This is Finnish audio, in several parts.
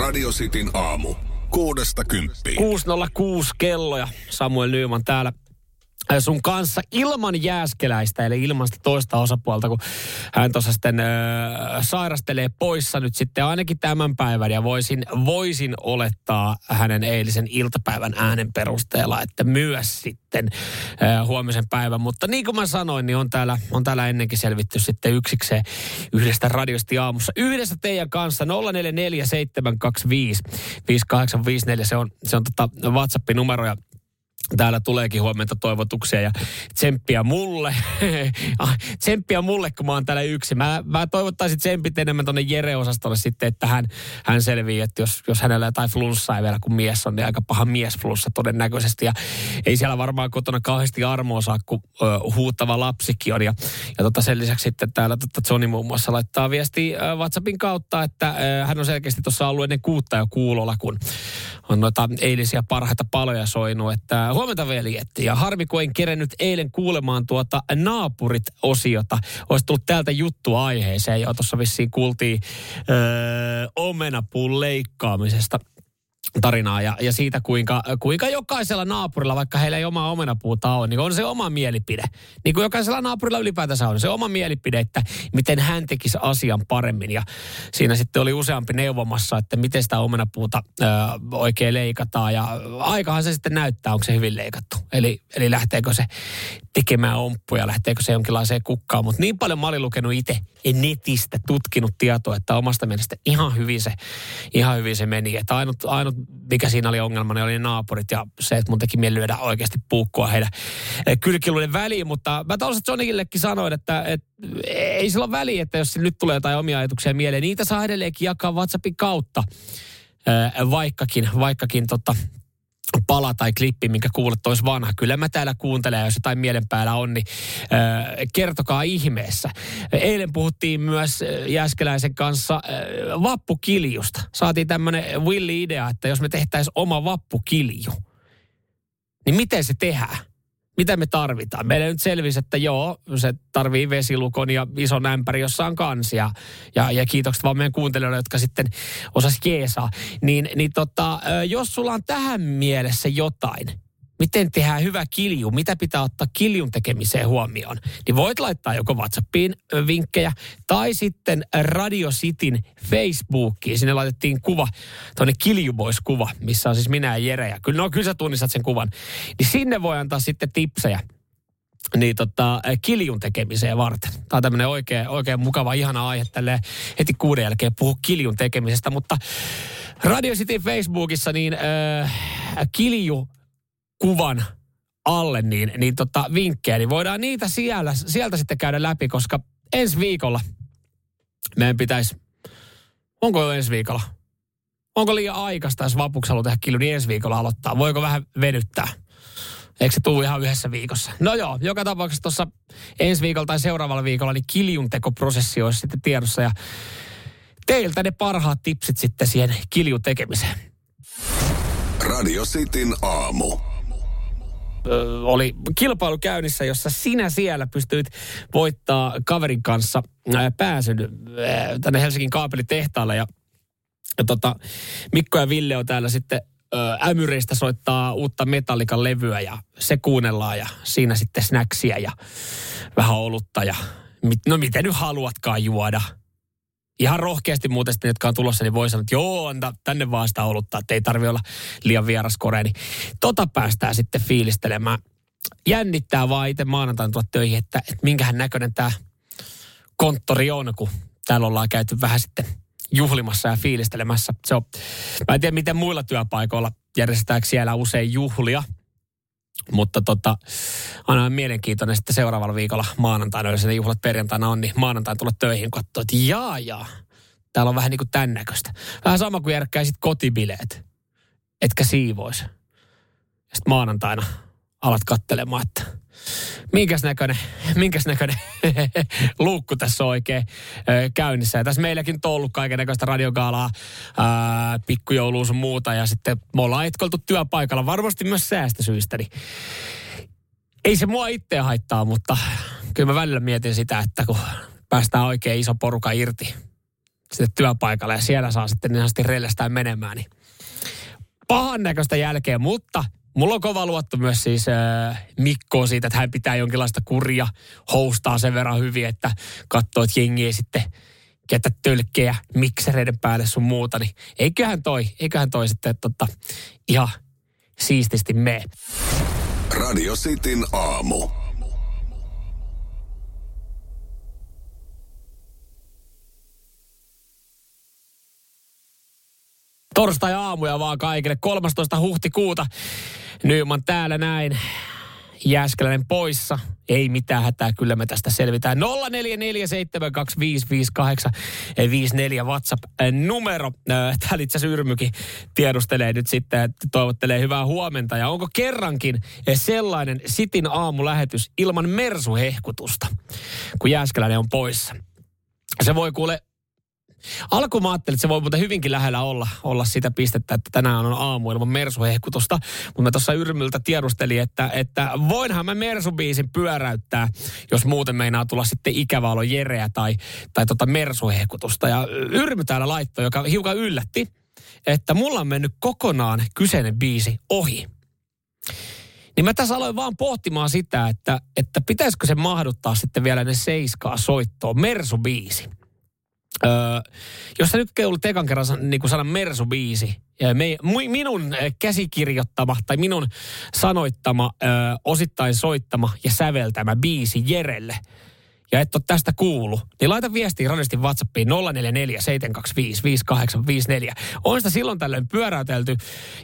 Radio Cityn aamu. Kuudesta kymppiin. 606 kello ja Samuel Nyyman täällä sun kanssa ilman jääskeläistä, eli ilman sitä toista osapuolta, kun hän tuossa sitten ö, sairastelee poissa nyt sitten ainakin tämän päivän. Ja voisin, voisin olettaa hänen eilisen iltapäivän äänen perusteella, että myös sitten ö, huomisen päivän. Mutta niin kuin mä sanoin, niin on täällä, on täällä ennenkin selvitty sitten yksikseen yhdestä radiosti aamussa. Yhdessä teidän kanssa 0447255854, se on, se on tota WhatsApp-numero ja Täällä tuleekin huomenta toivotuksia ja tsemppiä mulle. Ah, tsemppiä mulle, kun mä oon täällä yksin. Mä, mä toivottaisin tsempit enemmän tonne Jere-osastolle sitten, että hän, hän selvii, että jos, jos hänellä jotain flunssaa ei vielä, kun mies on, niin aika paha miesflunssa todennäköisesti. Ja ei siellä varmaan kotona kauheasti armoa saa, kun ö, huuttava lapsikin on. Ja, ja tota sen lisäksi sitten täällä tota Johnny muun muassa laittaa viesti ö, WhatsAppin kautta, että ö, hän on selkeästi tuossa ollut ennen kuutta jo kuulolla, kun on noita eilisiä parhaita paloja soinut, että huomenta veljetti. Ja harmi, kun en kerennyt eilen kuulemaan tuota naapurit-osiota. Olisi tullut täältä juttu aiheeseen. Ja tuossa vissiin kuultiin öö, omenapuun leikkaamisesta tarinaa ja, ja siitä, kuinka, kuinka jokaisella naapurilla, vaikka heillä ei omaa omenapuuta ole, niin on se oma mielipide. Niin kuin jokaisella naapurilla ylipäätänsä on se oma mielipide, että miten hän tekisi asian paremmin. Ja siinä sitten oli useampi neuvomassa, että miten sitä omenapuuta ö, oikein leikataan. Ja aikahan se sitten näyttää, onko se hyvin leikattu. Eli, eli lähteekö se tekemään omppuja, lähteekö se jonkinlaiseen kukkaan. Mutta niin paljon mä olin lukenut itse netistä tutkinut tietoa, että omasta mielestä ihan hyvin se, ihan hyvin se meni. Että ainut, ainut, mikä siinä oli ongelma, niin oli ne naapurit ja se, että mun teki mieli lyödä oikeasti puukkoa heidän eh, kylkiluiden väliin. Mutta mä tuollaisesta Johnnyillekin sanoin, että, että ei sillä ole väliä, että jos nyt tulee jotain omia ajatuksia mieleen, niitä saa edelleenkin jakaa WhatsAppin kautta. Eh, vaikkakin, vaikkakin tota, pala tai klippi, minkä kuulet, olisi vanha. Kyllä mä täällä kuuntelen, jos jotain mielen päällä on, niin äh, kertokaa ihmeessä. Eilen puhuttiin myös Jäskeläisen kanssa äh, vappukiljusta. Saatiin tämmöinen Willi-idea, että jos me tehtäisiin oma vappukilju, niin miten se tehdään? Mitä me tarvitaan? Meillä nyt selvisi, että joo, se tarvii vesilukon ja ison ämpäri, jossa on kansia. Ja, ja kiitokset vaan meidän kuuntelijoille, jotka sitten osas jeesaa. Niin, niin tota, jos sulla on tähän mielessä jotain, miten tehdään hyvä kilju, mitä pitää ottaa kiljun tekemiseen huomioon, niin voit laittaa joko WhatsAppiin vinkkejä tai sitten Radio Cityn Facebookiin. Sinne laitettiin kuva, tuonne Kiljubois-kuva, missä on siis minä ja Jere. Ja kyllä, no, kyllä sä tunnistat sen kuvan. Niin sinne voi antaa sitten tipsejä niin tota, kiljun tekemiseen varten. Tämä on tämmöinen oikein, oikein mukava, ihana aihe tälle heti kuuden jälkeen puhua kiljun tekemisestä, mutta Radio City Facebookissa niin äh, kilju kuvan alle, niin, niin tota, vinkkejä, niin voidaan niitä siellä, sieltä sitten käydä läpi, koska ensi viikolla meidän pitäisi, onko jo ensi viikolla? Onko liian aikaista, jos vapuksi haluaa tehdä kilju, niin ensi viikolla aloittaa? Voiko vähän venyttää? Eikö se tule ihan yhdessä viikossa? No joo, joka tapauksessa tuossa ensi viikolla tai seuraavalla viikolla niin kiljuntekoprosessi olisi sitten tiedossa ja teiltä ne parhaat tipsit sitten siihen kiljun tekemiseen. Radio Cityn aamu oli kilpailu käynnissä, jossa sinä siellä pystyit voittaa kaverin kanssa pääsyn tänne Helsingin kaapelitehtaalle. Ja, ja tota, Mikko ja Ville on täällä sitten ämyreistä soittaa uutta metallikan levyä ja se kuunnellaan ja siinä sitten snacksia ja vähän olutta ja no miten nyt haluatkaan juoda – ihan rohkeasti muuten sitten, jotka on tulossa, niin voi sanoa, että joo, anta tänne vaan sitä oluttaa, että ei tarvi olla liian vieras kore. Niin tota päästään sitten fiilistelemään. Jännittää vaan itse maanantaina tulla töihin, että, että minkähän näköinen tämä konttori on, kun täällä ollaan käyty vähän sitten juhlimassa ja fiilistelemässä. Se on, mä en tiedä, miten muilla työpaikoilla järjestetäänkö siellä usein juhlia – mutta tota, aina mielenkiintoinen sitten seuraavalla viikolla maanantaina, jos ne juhlat perjantaina on, niin maanantaina tulla töihin katsoa, että jaa jaa, täällä on vähän niin kuin tämän näköistä. Vähän sama kuin järkkäisit kotibileet, etkä siivois. Sitten maanantaina alat kattelemaan, että minkäs näköinen, minkäs näköinen luukku tässä on oikein käynnissä. Ja tässä meilläkin on ollut kaiken näköistä radiokaalaa, pikkujouluun sun muuta. Ja sitten me ollaan etkoltu työpaikalla varmasti myös säästösyistä. Niin ei se mua itse haittaa, mutta kyllä mä välillä mietin sitä, että kun päästään oikein iso poruka irti sitten työpaikalle ja siellä saa sitten niin asti menemään. Niin pahan näköistä jälkeen, mutta Mulla on kova luotto myös siis äh, Mikkoon siitä, että hän pitää jonkinlaista kuria, houstaa sen verran hyvin, että katsoo, että jengi ei sitten ketä tölkkejä miksereiden päälle sun muuta, niin eiköhän toi, eiköhän toi sitten tota, ihan siististi mene. Radio Cityn aamu. Torstai-aamuja vaan kaikille. 13. huhtikuuta. Nyman täällä näin. Jääskeläinen poissa. Ei mitään hätää, kyllä me tästä selvitään. 0447255854 WhatsApp-numero. Täällä itse asiassa Yrmykin tiedustelee nyt sitten, että toivottelee hyvää huomenta. Ja onko kerrankin sellainen Sitin aamulähetys ilman mersuhehkutusta, kun Jääskeläinen on poissa? Se voi kuule Alkuun mä ajattelin, että se voi muuten hyvinkin lähellä olla, olla sitä pistettä, että tänään on aamu ilman mersuhehkutusta. Mutta mä tuossa Yrmyltä tiedustelin, että, että voinhan mä mersubiisin pyöräyttää, jos muuten meinaa tulla sitten ikävä olo jereä tai, tai tota mersuhehkutusta. Ja Yrmy täällä laittoi, joka hiukan yllätti, että mulla on mennyt kokonaan kyseinen biisi ohi. Niin mä tässä aloin vaan pohtimaan sitä, että, että pitäisikö se mahduttaa sitten vielä ne seiskaa soittoon, Mersu-biisi. Öö, jos sä nyt keulut ekan kerran niin kuin sanan Mersu-biisi, me, minun käsikirjoittama tai minun sanoittama, ö, osittain soittama ja säveltämä biisi Jerelle, ja et ole tästä kuulu, niin laita viestiä radistin WhatsAppiin 0447255854. On sitä silloin tällöin pyöräytelty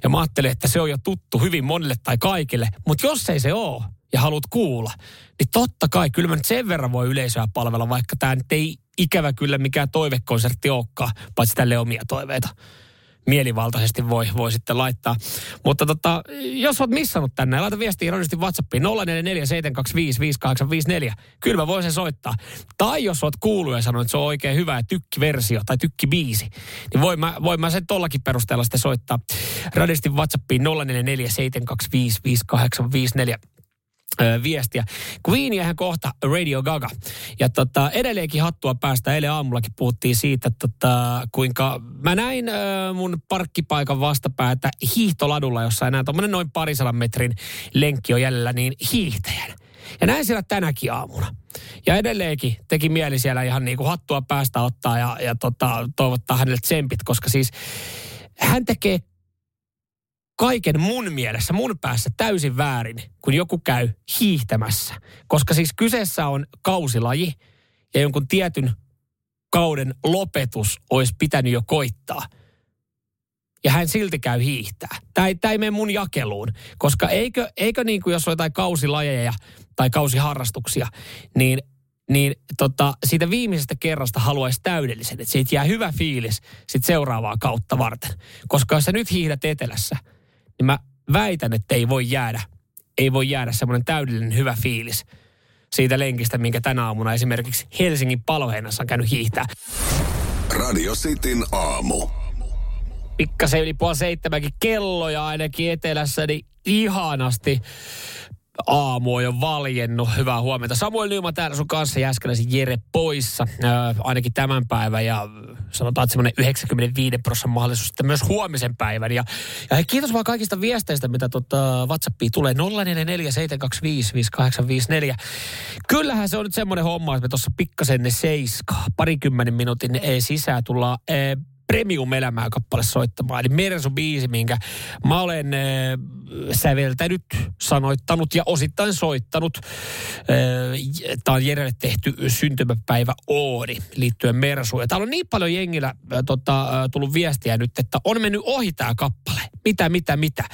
ja mä ajattelin, että se on jo tuttu hyvin monille tai kaikille. Mutta jos ei se ole ja haluat kuulla, niin totta kai kyllä mä nyt sen verran voi yleisöä palvella, vaikka tämä nyt ei ikävä kyllä mikään toivekonsertti olekaan, paitsi tälle omia toiveita mielivaltaisesti voi, voi sitten laittaa. Mutta tota, jos oot missannut tänne, laita viestiä ironisesti WhatsAppiin 0447255854. Kyllä mä voin sen soittaa. Tai jos oot kuullut ja sanonut, että se on oikein hyvä tykkiversio tai tykkibiisi, niin voin mä, voin mä sen tollakin perusteella sitten soittaa. Radistin WhatsAppiin 0447255854 viestiä. Queeniähän kohta Radio Gaga. Ja tota, edelleenkin hattua päästä. Eilen aamullakin puhuttiin siitä, tota, kuinka mä näin ö, mun parkkipaikan vastapäätä hiihtoladulla, jossa enää tuommoinen noin parisadan metrin lenkki on jäljellä, niin hiihtäjän. Ja näin siellä tänäkin aamuna. Ja edelleenkin teki mieli siellä ihan niin kuin hattua päästä ottaa ja, ja tota, toivottaa hänelle tsempit, koska siis hän tekee kaiken mun mielessä, mun päässä täysin väärin, kun joku käy hiihtämässä. Koska siis kyseessä on kausilaji ja jonkun tietyn kauden lopetus olisi pitänyt jo koittaa. Ja hän silti käy hiihtää. Tämä ei, mene mun jakeluun, koska eikö, eikö niin kuin jos on jotain kausilajeja tai kausiharrastuksia, niin niin tota, siitä viimeisestä kerrasta haluaisi täydellisen, että siitä jää hyvä fiilis sit seuraavaa kautta varten. Koska jos sä nyt hiihdät etelässä – niin mä väitän, että ei voi jäädä, ei voi jäädä semmoinen täydellinen hyvä fiilis siitä lenkistä, minkä tänä aamuna esimerkiksi Helsingin paloheinassa on käynyt hiihtää. Radio Cityn aamu. Pikkasen yli puoli seitsemänkin kelloja ainakin etelässä, niin ihanasti aamu on jo valjennut. Hyvää huomenta. Samuel Nyman täällä sun kanssa Jäskeläisen Jere poissa. Äh, ainakin tämän päivän ja sanotaan, että semmoinen 95 prosenttia mahdollisuus sitten myös huomisen päivän. Ja, ja hei, kiitos vaan kaikista viesteistä, mitä tuota WhatsAppiin tulee. 0447255854. Kyllähän se on nyt semmoinen homma, että me tuossa pikkasen ne seiskaa. Parikymmenen minuutin sisään tullaan eh, premium-elämää kappale soittamaan. Eli Mersu-biisi, minkä mä olen äh, säveltänyt, sanoittanut ja osittain soittanut. Äh, Tämä on Jerelle tehty syntymäpäivä Oodi liittyen Mersuun. Ja täällä on niin paljon jengillä äh, tota, äh, tullut viestiä nyt, että on mennyt ohi tämä kappale. Mitä, mitä, mitä.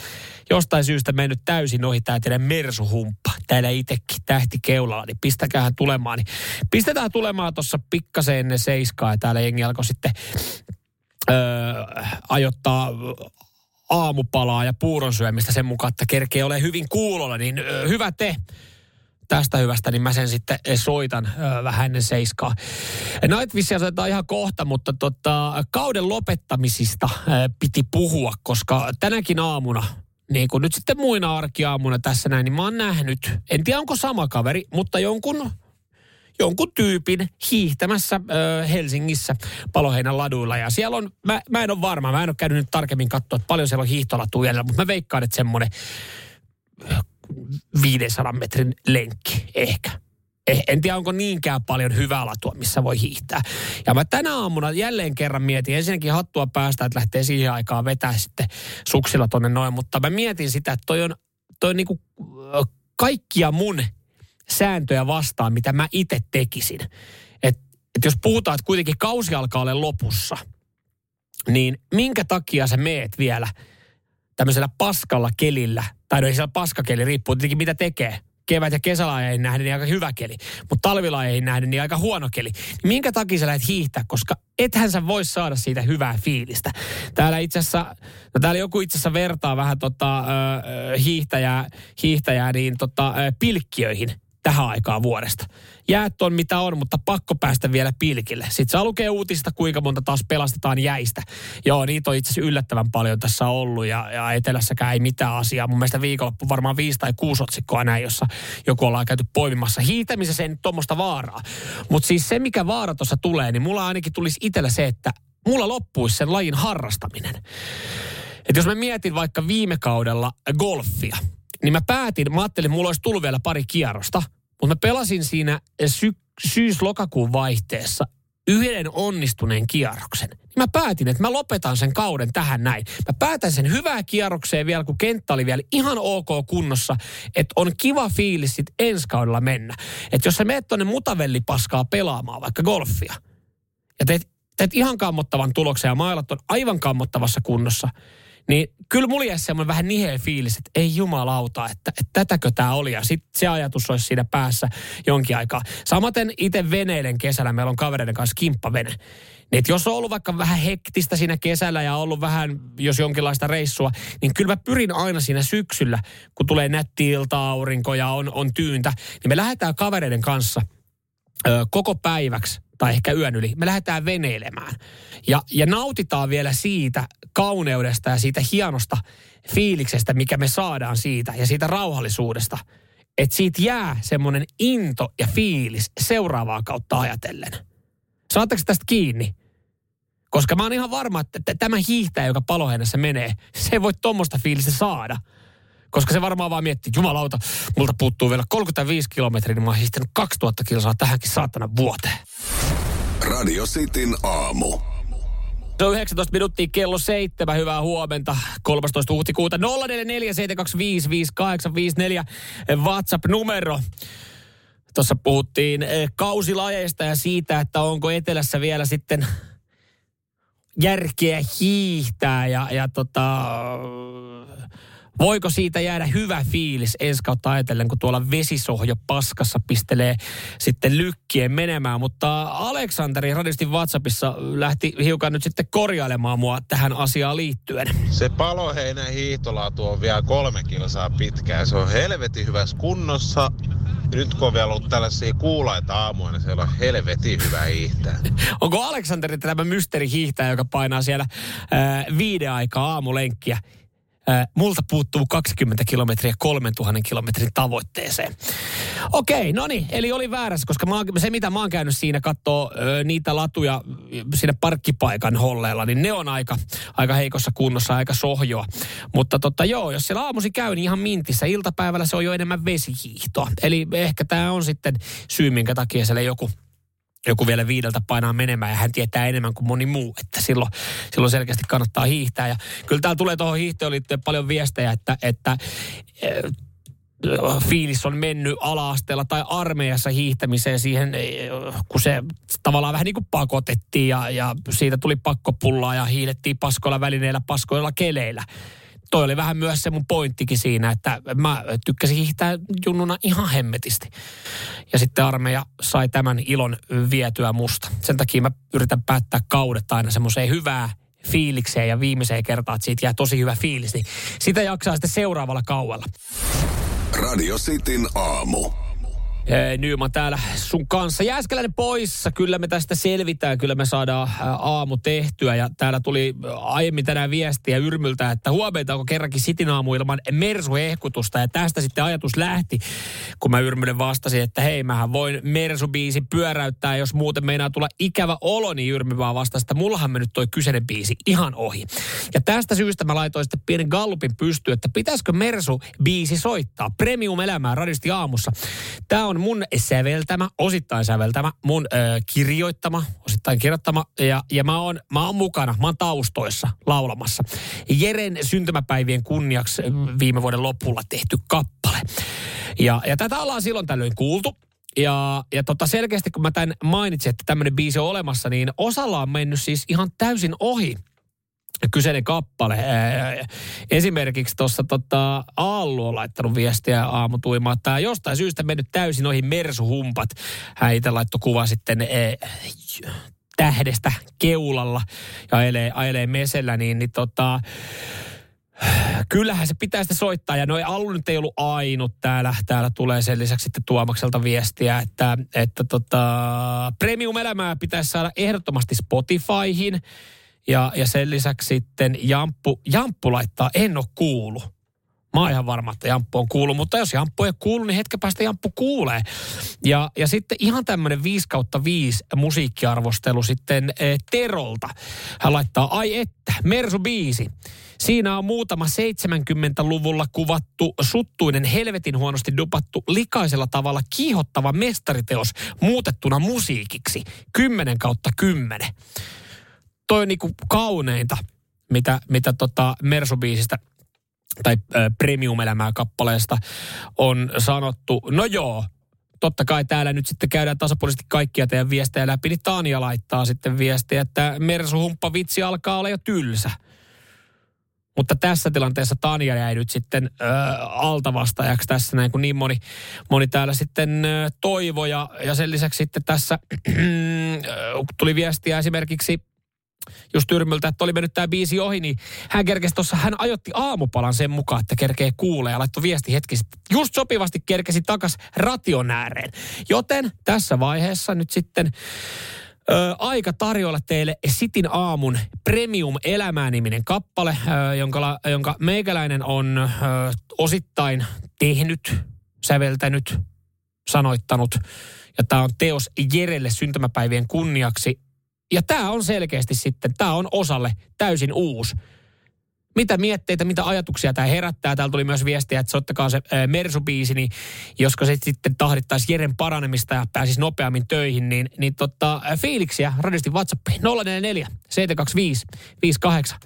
Jostain syystä mennyt täysin ohi tämä teidän Mersu-humppa. Täällä itsekin tähti keulalla, niin pistäkäähän tulemaan. Niin pistetään tulemaan tuossa pikkasen ennen seiskaa ja täällä jengi alkoi sitten öö, ajoittaa aamupalaa ja puuron syömistä sen mukaan, että kerkee ole hyvin kuulolla, niin öö, hyvä te tästä hyvästä, niin mä sen sitten soitan öö, vähän ennen seiskaa. Nightwissia soitetaan ihan kohta, mutta tota, kauden lopettamisista piti puhua, koska tänäkin aamuna niin kuin nyt sitten muina arkiaamuna tässä näin, niin mä oon nähnyt, en tiedä onko sama kaveri, mutta jonkun jonkun tyypin hiihtämässä ö, Helsingissä Paloheinän laduilla. Ja siellä on, mä, mä en ole varma, mä en ole käynyt nyt tarkemmin katsoa, että paljon siellä on hiihtolatuja, mutta mä veikkaan, että semmoinen 500 metrin lenkki ehkä. Eh, en tiedä, onko niinkään paljon hyvää latua, missä voi hiihtää. Ja mä tänä aamuna jälleen kerran mietin, ensinnäkin hattua päästä, että lähtee siihen aikaan vetää sitten suksilla tonne noin, mutta mä mietin sitä, että toi on, toi on niinku kaikkia mun sääntöjä vastaan, mitä mä itse tekisin. Et, et jos puhutaan, että kuitenkin kausi alkaa olla lopussa, niin minkä takia sä meet vielä tämmöisellä paskalla kelillä, tai no ei siellä paskakeli, riippuu tietenkin mitä tekee, kevät- ja kesälajeihin nähden niin aika hyvä keli, mutta talvilajeihin nähden niin aika huono keli. Minkä takia sä lähdet hiihtää, koska ethän sä voi saada siitä hyvää fiilistä. Täällä itse asiassa, no täällä joku itse asiassa vertaa vähän tota, ö, hiihtäjää, hiihtäjää niin tota, ö, pilkkiöihin tähän aikaan vuodesta. Jäät on mitä on, mutta pakko päästä vielä pilkille. Sitten saa lukea uutista, kuinka monta taas pelastetaan jäistä. Joo, niitä on itse asiassa yllättävän paljon tässä ollut ja, ja etelässäkään ei mitään asiaa. Mun mielestä viikonloppu varmaan viisi tai kuusi otsikkoa näin, jossa joku ollaan käyty poimimassa. Hiihtämisessä ei nyt tuommoista vaaraa. Mutta siis se, mikä vaara tuossa tulee, niin mulla ainakin tulisi itsellä se, että mulla loppuisi sen lajin harrastaminen. Et jos mä mietin vaikka viime kaudella golfia, niin mä päätin, mä ajattelin, että mulla olisi tullut vielä pari kierrosta, mutta mä pelasin siinä sy- syys-lokakuun vaihteessa yhden onnistuneen kierroksen. Niin mä päätin, että mä lopetan sen kauden tähän näin. Mä päätän sen hyvää kierrokseen vielä, kun kenttä oli vielä ihan ok kunnossa, että on kiva fiilis sit ensi kaudella mennä. Että jos sä meet tonne mutavellipaskaa pelaamaan, vaikka golfia, ja teet, teet ihan kammottavan tuloksen ja mailat on aivan kammottavassa kunnossa, niin kyllä mulla jäi semmoinen vähän niheä fiilis, että ei jumalauta, että, että tätäkö tämä oli. Ja sitten se ajatus olisi siinä päässä jonkin aikaa. Samaten itse veneilen kesällä, meillä on kavereiden kanssa kimppavene. Niin jos on ollut vaikka vähän hektistä siinä kesällä ja ollut vähän, jos jonkinlaista reissua, niin kyllä mä pyrin aina siinä syksyllä, kun tulee nätti ilta-aurinko ja on, on tyyntä, niin me lähdetään kavereiden kanssa ö, koko päiväksi tai ehkä yön yli. Me lähdetään veneilemään. Ja, ja nautitaan vielä siitä kauneudesta ja siitä hienosta fiiliksestä, mikä me saadaan siitä ja siitä rauhallisuudesta. Että siitä jää semmoinen into ja fiilis seuraavaa kautta ajatellen. Saatteko tästä kiinni? Koska mä oon ihan varma, että tämä hiihtäjä, joka paloheinässä menee, se ei voi tuommoista fiilistä saada. Koska se varmaan vaan miettii, jumalauta, multa puuttuu vielä 35 kilometriä, niin mä oon hiihtänyt 2000 kilsaa tähänkin saatana vuoteen. Radio Cityn aamu. Se on 19 minuuttia kello seitsemän. Hyvää huomenta. 13. huhtikuuta 0447255854 WhatsApp-numero. Tuossa puhuttiin eh, kausilajeista ja siitä, että onko etelässä vielä sitten järkeä hiihtää ja, ja tota, Voiko siitä jäädä hyvä fiilis ensi kautta ajatellen, kun tuolla vesisohjo paskassa pistelee sitten lykkien menemään. Mutta Aleksanteri radistin WhatsAppissa lähti hiukan nyt sitten korjailemaan mua tähän asiaan liittyen. Se paloheinän hiihtolaatu on vielä kolme kilsaa pitkää. Se on helvetin hyvässä kunnossa. Nyt kun on vielä ollut tällaisia kuulaita aamuja, niin siellä on helvetin hyvä hiihtää. Onko Aleksanteri tämä mysteri hiihtäjä, joka painaa siellä ää, viiden aikaa aamulenkkiä? Äh, multa puuttuu 20 kilometriä 3000 kilometrin tavoitteeseen. Okei, no niin, eli oli väärässä, koska mä, se mitä mä oon käynyt siinä katsoo ö, niitä latuja siinä parkkipaikan holleilla, niin ne on aika, aika heikossa kunnossa, aika sohjoa. Mutta totta joo, jos siellä aamusi käy, niin ihan mintissä. Iltapäivällä se on jo enemmän vesihiihtoa. Eli ehkä tämä on sitten syy, minkä takia siellä joku joku vielä viideltä painaa menemään ja hän tietää enemmän kuin moni muu, että silloin, silloin selkeästi kannattaa hiihtää. Ja kyllä täällä tulee tuohon hiihtoon liittyen paljon viestejä, että, että fiilis on mennyt ala-asteella tai armeijassa hiihtämiseen siihen, kun se tavallaan vähän niin kuin pakotettiin ja, ja siitä tuli pakkopullaa ja hiilettiin paskoilla välineillä, paskoilla keleillä toi oli vähän myös se mun pointtikin siinä, että mä tykkäsin hiihtää junnuna ihan hemmetisti. Ja sitten armeija sai tämän ilon vietyä musta. Sen takia mä yritän päättää kaudet aina semmoiseen hyvää fiilikseen ja viimeiseen kertaan, että siitä jää tosi hyvä fiilis. Niin sitä jaksaa sitten seuraavalla kauella. Radio Cityn aamu. Nyman täällä sun kanssa. Jääskeläinen poissa, kyllä me tästä selvitään, kyllä me saadaan aamu tehtyä. Ja täällä tuli aiemmin tänään viestiä Yrmyltä, että huomenta onko kerrankin Sitin aamu ilman Mersu-ehkutusta. Ja tästä sitten ajatus lähti, kun mä Yrmylle vastasin, että hei, mähän voin Mersu-biisi pyöräyttää, jos muuten meinaa tulla ikävä olo, niin Yrmy vaan vastasi, että mullahan me nyt toi kyseinen biisi ihan ohi. Ja tästä syystä mä laitoin sitten pienen gallupin pystyyn, että pitäisikö Mersu-biisi soittaa Premium-elämää radisti aamussa. Tämä on mun säveltämä, osittain säveltämä, mun ö, kirjoittama, osittain kirjoittama ja, ja mä, oon, mä oon mukana, mä oon taustoissa laulamassa. Jeren syntymäpäivien kunniaksi viime vuoden lopulla tehty kappale. Ja, ja tätä ollaan silloin tällöin kuultu. Ja, ja tota selkeästi kun mä tämän mainitsin, että tämmöinen biisi on olemassa, niin osalla on mennyt siis ihan täysin ohi kyseinen kappale. Esimerkiksi tuossa tota, Aallu on laittanut viestiä aamutuimaan, että jostain syystä mennyt täysin ohi mersuhumpat. Hän itse laittoi kuva sitten tähdestä keulalla ja ajelee, ajelee mesellä, niin, niin tota, kyllähän se pitää sitä soittaa. Ja noin Allu nyt ei ollut ainut täällä. Täällä tulee sen lisäksi sitten Tuomakselta viestiä, että, että tota, premium-elämää pitäisi saada ehdottomasti Spotifyhin. Ja, ja sen lisäksi sitten Jamppu, Jamppu laittaa, en ole kuulu. Mä oon ihan varma, että Jamppu on kuullut, mutta jos Jamppu ei kuulu, niin hetken päästä Jamppu kuulee. Ja, ja sitten ihan tämmöinen 5 kautta 5 musiikkiarvostelu sitten e, Terolta. Hän laittaa, ai että, Mersu biisi. Siinä on muutama 70-luvulla kuvattu suttuinen helvetin huonosti dupattu likaisella tavalla kiihottava mestariteos muutettuna musiikiksi. 10 kautta 10 toi on niinku kauneinta, mitä, mitä tota Mersubiisistä tai premium-elämää kappaleesta on sanottu. No joo, totta kai täällä nyt sitten käydään tasapuolisesti kaikkia teidän viestejä läpi, niin Tania laittaa sitten viestiä, että Mersu vitsi alkaa olla jo tylsä. Mutta tässä tilanteessa Tanja jäi nyt sitten äh, altavastajaksi tässä näin, kun niin moni, moni täällä sitten äh, toivo. Ja, ja sen lisäksi sitten tässä äh, tuli viestiä esimerkiksi just Tyrmyltä, että oli mennyt tämä biisi ohi, niin hän kerkesi tuossa, hän ajotti aamupalan sen mukaan, että kerkee kuulee ja laittoi viesti hetki sitten. Just sopivasti kerkesi takas ration ääreen. Joten tässä vaiheessa nyt sitten Ö, aika tarjolla teille Sitin aamun Premium Elämää-niminen kappale, ö, jonka, jonka meikäläinen on ö, osittain tehnyt, säveltänyt, sanoittanut. Ja tämä on teos Jerelle syntymäpäivien kunniaksi. Ja tämä on selkeästi sitten, tämä on osalle täysin uusi. Mitä mietteitä, mitä ajatuksia tämä herättää? Täällä tuli myös viestiä, että soittakaa se Mersu-biisi, niin josko se sitten tahdittaisi Jeren paranemista ja pääsisi nopeammin töihin, niin, niin tota, fiiliksiä radisti WhatsApp 044 725 58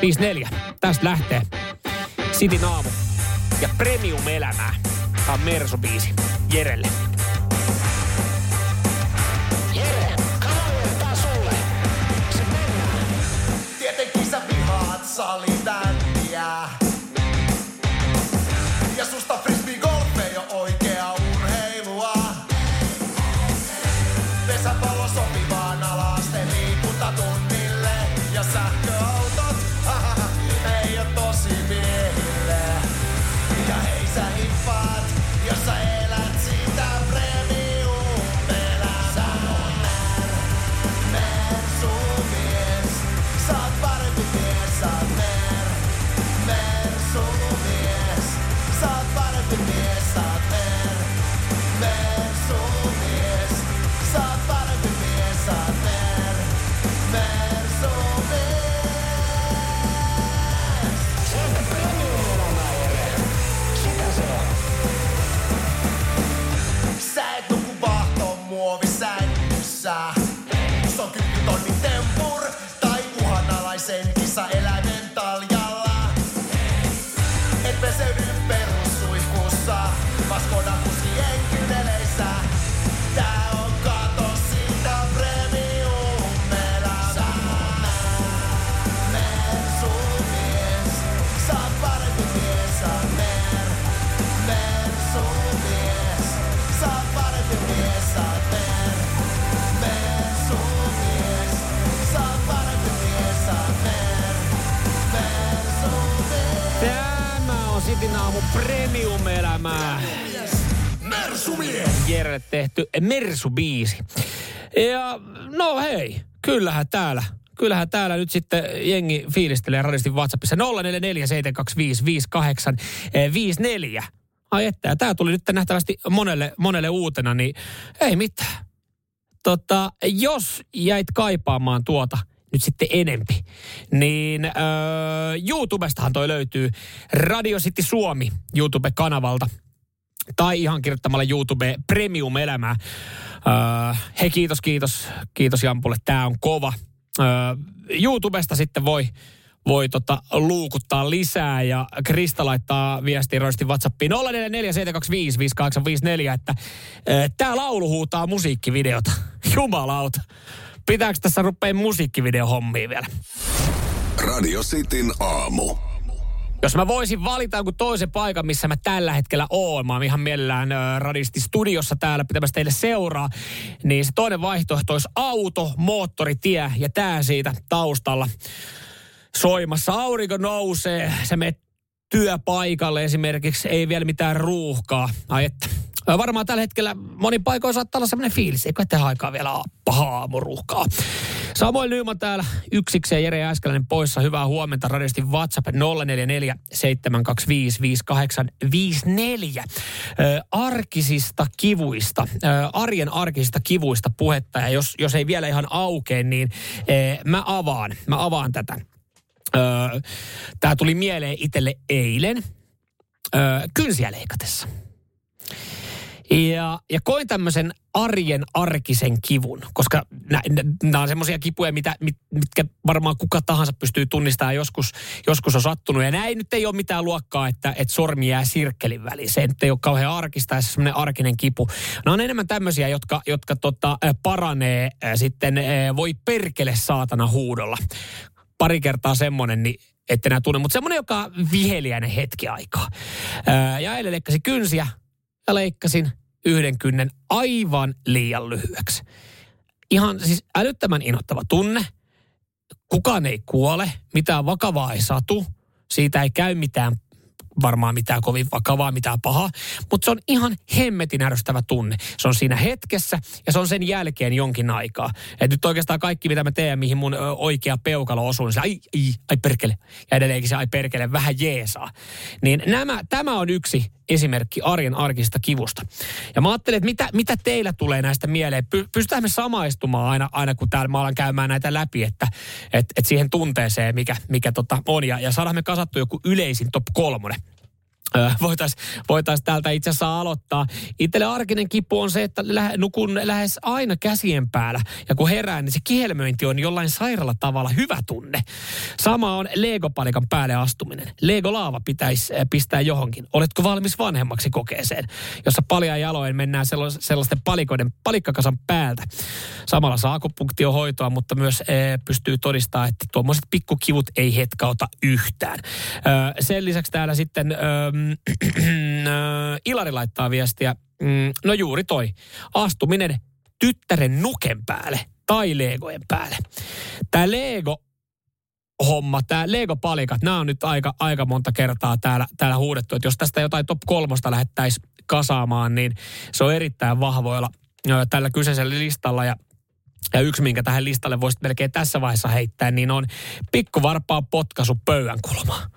54. Tästä lähtee City Naamu ja Premium-elämää. Tämä on Mersu-biisi Jerelle. Riumielämää. Jerelle tehty Mersubiisi. Ja no hei, kyllähän täällä kyllähän täällä nyt sitten jengi fiilistelee radisti WhatsAppissa 0447255854. Eh, Ai että, tämä tuli nyt nähtävästi monelle, monelle uutena, niin ei mitään. Tota, jos jäit kaipaamaan tuota – nyt sitten enempi, niin öö, YouTubestahan toi löytyy Radio City Suomi YouTube-kanavalta. Tai ihan kirjoittamalla YouTube Premium-elämää. Öö, hei kiitos, kiitos, kiitos Jampulle. Tämä on kova. Öö, YouTubesta sitten voi voi tota luukuttaa lisää ja Krista laittaa viestiä roistin WhatsAppiin 0447255854, että tämä laulu huutaa musiikkivideota. Jumalauta. Pitääkö tässä rupea musiikkivideohommia vielä? Radio Cityn aamu. Jos mä voisin valita jonkun toisen paikan, missä mä tällä hetkellä oon, mä oon ihan mielellään radisti studiossa täällä pitämässä teille seuraa, niin se toinen vaihtoehto olisi auto, moottoritie ja tää siitä taustalla soimassa. Aurinko nousee, se menee työpaikalle esimerkiksi, ei vielä mitään ruuhkaa. Ai että. Varmaan tällä hetkellä monin paikoin saattaa olla sellainen fiilis, eikö tähän aikaa vielä pahaa aamuruuhkaa. Samoin Nyman täällä yksikseen Jere Äskeläinen poissa. Hyvää huomenta. Radistin WhatsApp 044 725 5854. arkisista kivuista, arjen arkisista kivuista puhetta. Ja jos, jos ei vielä ihan aukeen, niin mä avaan, mä avaan tätä. Tämä tuli mieleen itselle eilen kynsiä leikatessa. Ja, ja koin tämmöisen arjen arkisen kivun, koska nämä on semmoisia kipuja, mitä, mit, mitkä varmaan kuka tahansa pystyy tunnistamaan joskus, joskus on sattunut. Ja näin nyt ei ole mitään luokkaa, että, että sormi jää sirkkelin väliin. Se nyt ei ole kauhean arkista ja semmoinen arkinen kipu. Nämä on enemmän tämmöisiä, jotka, jotka tota, paranee sitten, voi perkele saatana huudolla. Pari kertaa semmoinen, niin ette enää tunne, mutta semmoinen, joka on viheliäinen hetki aikaa. ja eilen leikkasin kynsiä ja leikkasin yhden kynnen aivan liian lyhyeksi. Ihan siis älyttömän inottava tunne. Kukaan ei kuole, mitään vakavaa ei satu, siitä ei käy mitään varmaan mitään kovin vakavaa, mitään pahaa, mutta se on ihan hemmetin ärsyttävä tunne. Se on siinä hetkessä ja se on sen jälkeen jonkin aikaa. Et nyt oikeastaan kaikki, mitä mä teen, mihin mun oikea peukalo osuu, niin se ai, ai, ai perkele. Ja edelleenkin se ai perkele, vähän jeesaa. Niin nämä, tämä on yksi esimerkki arjen arkista kivusta. Ja mä ajattelin, että mitä, mitä teillä tulee näistä mieleen? Pystytään me samaistumaan aina, aina kun täällä mä alan käymään näitä läpi, että et, et siihen tunteeseen, mikä, mikä tota on. Ja, ja saadaan me kasattu joku yleisin top kolmonen voitaisiin voitais täältä itse asiassa aloittaa. Itselle arkinen kipu on se, että lä- nukun lähes aina käsien päällä. Ja kun herään, niin se kihelmöinti on jollain sairalla tavalla hyvä tunne. Sama on Lego-palikan päälle astuminen. Lego-laava pitäisi pistää johonkin. Oletko valmis vanhemmaksi kokeeseen, jossa paljon jaloin mennään sellaisten palikoiden palikkakasan päältä. Samalla saa akupunktiohoitoa, mutta myös e, pystyy todistamaan, että tuommoiset pikkukivut ei hetkauta yhtään. Ö, sen lisäksi täällä sitten... Ö, Ilari laittaa viestiä. Mm, no juuri toi. Astuminen tyttären nuken päälle tai Legojen päälle. Tämä Lego homma, tämä Lego-palikat, nämä on nyt aika, aika monta kertaa täällä, täällä huudettu, että jos tästä jotain top kolmosta lähettäisiin kasaamaan, niin se on erittäin vahvoilla tällä kyseisellä listalla ja ja yksi, minkä tähän listalle voisit melkein tässä vaiheessa heittää, niin on pikkuvarpaa potkaisu pöydän kulmaan.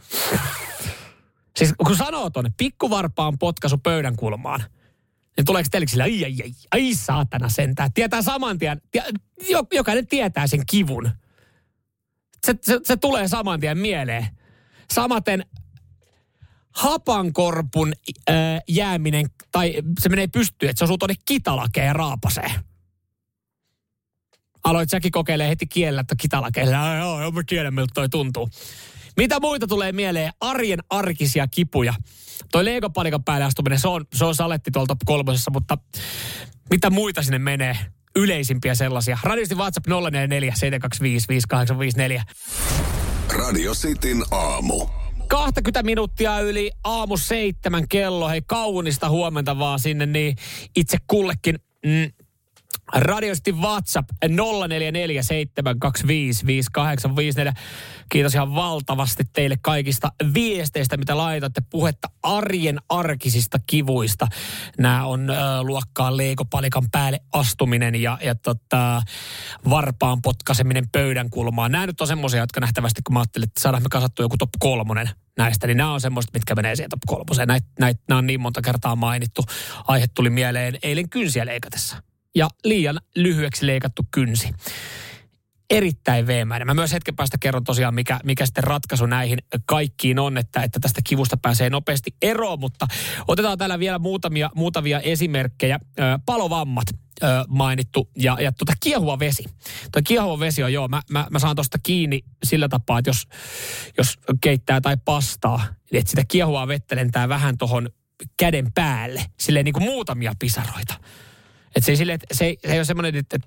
Siis kun sanoo tuonne pikkuvarpaan potkaisu pöydän kulmaan, niin tuleeko teille sillä, ai, ai, ai, ai saatana sentään. Tietää saman tien, tie, jokainen tietää sen kivun. Se, se, se tulee saman tien mieleen. Samaten hapankorpun äh, jääminen, tai se menee pystyyn, että se osuu tuonne kitalakeen ja. Aloit säkin kokeilemaan heti kielellä, että kitalakeella, joo, joo, mä tiedän miltä toi tuntuu. Mitä muita tulee mieleen? Arjen arkisia kipuja. Toi Lego-palikan päälle astuminen, se on, se on saletti tuolta kolmosessa, mutta mitä muita sinne menee? Yleisimpiä sellaisia. Radiosti WhatsApp 044 725 5854. Radio Cityn aamu. 20 minuuttia yli aamu seitsemän kello. Hei kaunista huomenta vaan sinne niin itse kullekin. Mm, Radiosti WhatsApp 0447255854. Kiitos ihan valtavasti teille kaikista viesteistä, mitä laitatte puhetta arjen arkisista kivuista. Nämä on äh, luokkaa leikopalikan päälle astuminen ja, ja tota, varpaan potkaseminen pöydän kulmaan. Nämä nyt on semmoisia, jotka nähtävästi, kun mä ajattelin, että saadaan me kasattua joku top kolmonen näistä, niin nämä on semmoista, mitkä menee siihen top kolmoseen. Näitä näit, nämä on niin monta kertaa mainittu. Aihe tuli mieleen eilen kynsiä leikatessa ja liian lyhyeksi leikattu kynsi. Erittäin veemäinen. Mä myös hetken päästä kerron tosiaan, mikä, mikä sitten ratkaisu näihin kaikkiin on, että, että tästä kivusta pääsee nopeasti eroon, mutta otetaan täällä vielä muutamia, muutamia esimerkkejä. Palovammat mainittu ja, ja tuota kiehuva vesi. Tuo kiehuva vesi on joo, mä, mä, mä saan tuosta kiinni sillä tapaa, että jos, jos keittää tai pastaa, niin että sitä kiehuvaa vettä lentää vähän tuohon käden päälle, silleen niin kuin muutamia pisaroita. Että se ei, sille, että se, ei, se ei ole semmoinen, että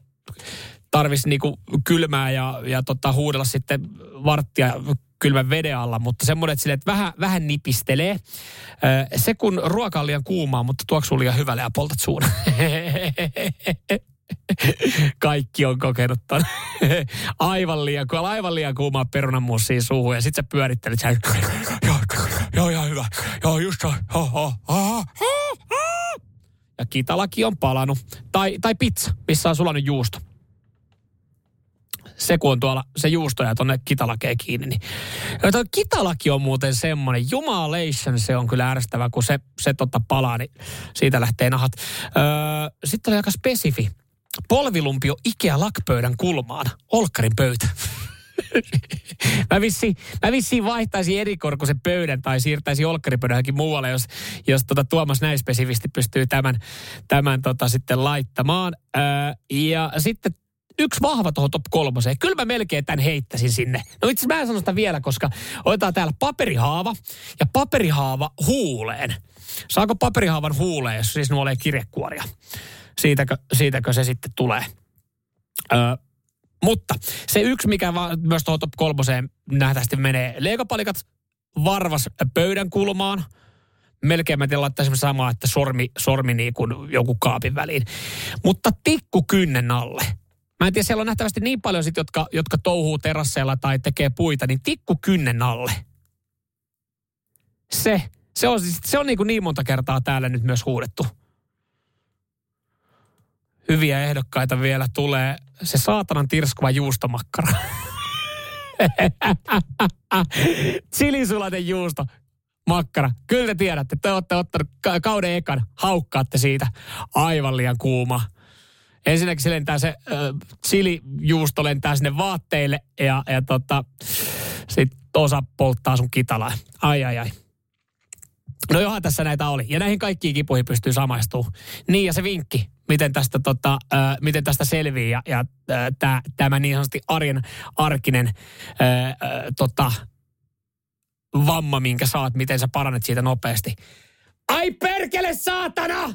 tarvitsisi niinku kylmää ja, ja tota, huudella sitten varttia kylmän veden alla, mutta semmoinen, että, sille, että vähän, vähän nipistelee. Se kun ruoka on liian kuumaa, mutta tuoksuu liian hyvälle ja poltat suun. Kaikki on kokenut ton. aivan liian, aivan liian kuumaa perunamussia suuhun ja sitten sä pyörittelet. Joo, joo, joo, hyvä. Joo, just joo, joo, joo, joo ja kitalaki on palanut. Tai, tai pizza, missä on sulanut juusto. Se kun on tuolla se juusto ja tuonne kitalakeen kiinni. Niin. Ja tuo kitalaki on muuten semmoinen, jumalation se on kyllä ärsyttävä, kun se, se totta palaa, niin siitä lähtee nahat. Öö, sitten oli aika spesifi. Polvilumpio Ikea lakpöydän kulmaan. Olkkarin pöytä mä, vissiin, mä vissiin vaihtaisin erikorkoisen pöydän tai siirtäisin olkkaripöydän muualle, jos, jos tota Tuomas näin spesifisti pystyy tämän, tämän tota sitten laittamaan. Öö, ja sitten yksi vahva tuohon top kolmoseen. Kyllä mä melkein tämän heittäisin sinne. No itse mä en sano sitä vielä, koska otetaan täällä paperihaava ja paperihaava huuleen. Saako paperihaavan huuleen, jos siis nuolee kirjekuoria? Siitäkö, siitäkö se sitten tulee? Öö, mutta se yksi, mikä va- myös tuohon top kolmoseen nähtävästi menee, leikopalikat varvas pöydän kulmaan. Melkein mä tiedän laittaa samaa, että sormi, sormi niin kuin joku kaapin väliin. Mutta tikku kynnen alle. Mä en tiedä, siellä on nähtävästi niin paljon sit, jotka, jotka touhuu terasseilla tai tekee puita, niin tikku kynnen alle. Se, se on, siis, se on niin, kuin niin monta kertaa täällä nyt myös huudettu hyviä ehdokkaita vielä tulee se saatanan tirskuva juustomakkara. Chilisulaten juusto, makkara. Kyllä te tiedätte, te olette ottanut kauden ekan, haukkaatte siitä. Aivan liian kuuma. Ensinnäkin se lentää se äh, chilijuusto lentää sinne vaatteille ja, ja tota, sitten osa polttaa sun kitalaa. Ai ai ai. No johan tässä näitä oli. Ja näihin kaikkiin kipuihin pystyy samaistumaan. Niin ja se vinkki, miten tästä, tota, äh, miten tästä selvii ja, ja äh, tää, tämä niin sanotusti arjen arkinen äh, äh, tota, vamma, minkä saat, miten sä parannet siitä nopeasti. Ai perkele saatana!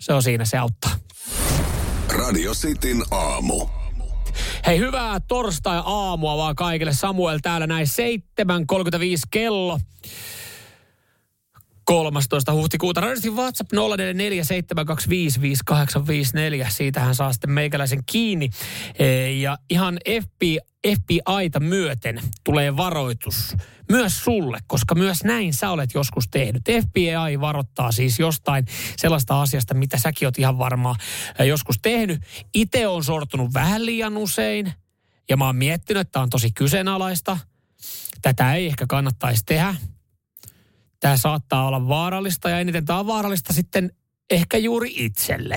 Se on siinä, se auttaa. Radio Cityn aamu. Hei, hyvää torstai-aamua vaan kaikille. Samuel täällä näin 7.35 kello. 13. huhtikuuta. Radiosti WhatsApp 0447255854. Siitähän saa sitten meikäläisen kiinni. E, ja ihan FBI, FBIta myöten tulee varoitus myös sulle, koska myös näin sä olet joskus tehnyt. FBI varoittaa siis jostain sellaista asiasta, mitä säkin oot ihan varmaan e, joskus tehnyt. Itse on sortunut vähän liian usein ja mä oon miettinyt, että tämä on tosi kyseenalaista. Tätä ei ehkä kannattaisi tehdä tämä saattaa olla vaarallista ja eniten tämä on vaarallista sitten ehkä juuri itselle.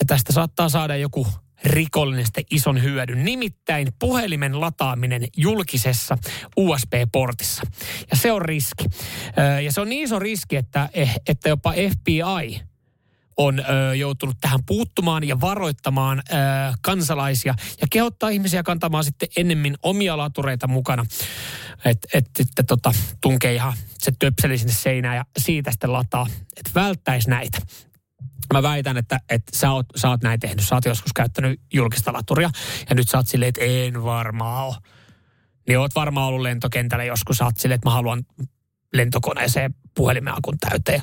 Ja tästä saattaa saada joku rikollinen sitten ison hyödyn, nimittäin puhelimen lataaminen julkisessa USB-portissa. Ja se on riski. Ja se on niin iso riski, että, eh, että jopa FBI on ö, joutunut tähän puuttumaan ja varoittamaan ö, kansalaisia ja kehottaa ihmisiä kantamaan sitten ennemmin omia latureita mukana. Että et, et, tota, tunkee ihan se töpseli sinne seinään ja siitä sitten lataa. Että välttäisi näitä. Mä väitän, että, että sä, oot, sä oot näin tehnyt. Sä oot joskus käyttänyt julkista laturia ja nyt sä oot silleen, että en varmaan ole. Niin oot varmaan ollut lentokentällä joskus. Sä oot silleen, että mä haluan lentokoneeseen puhelimen akun täyteen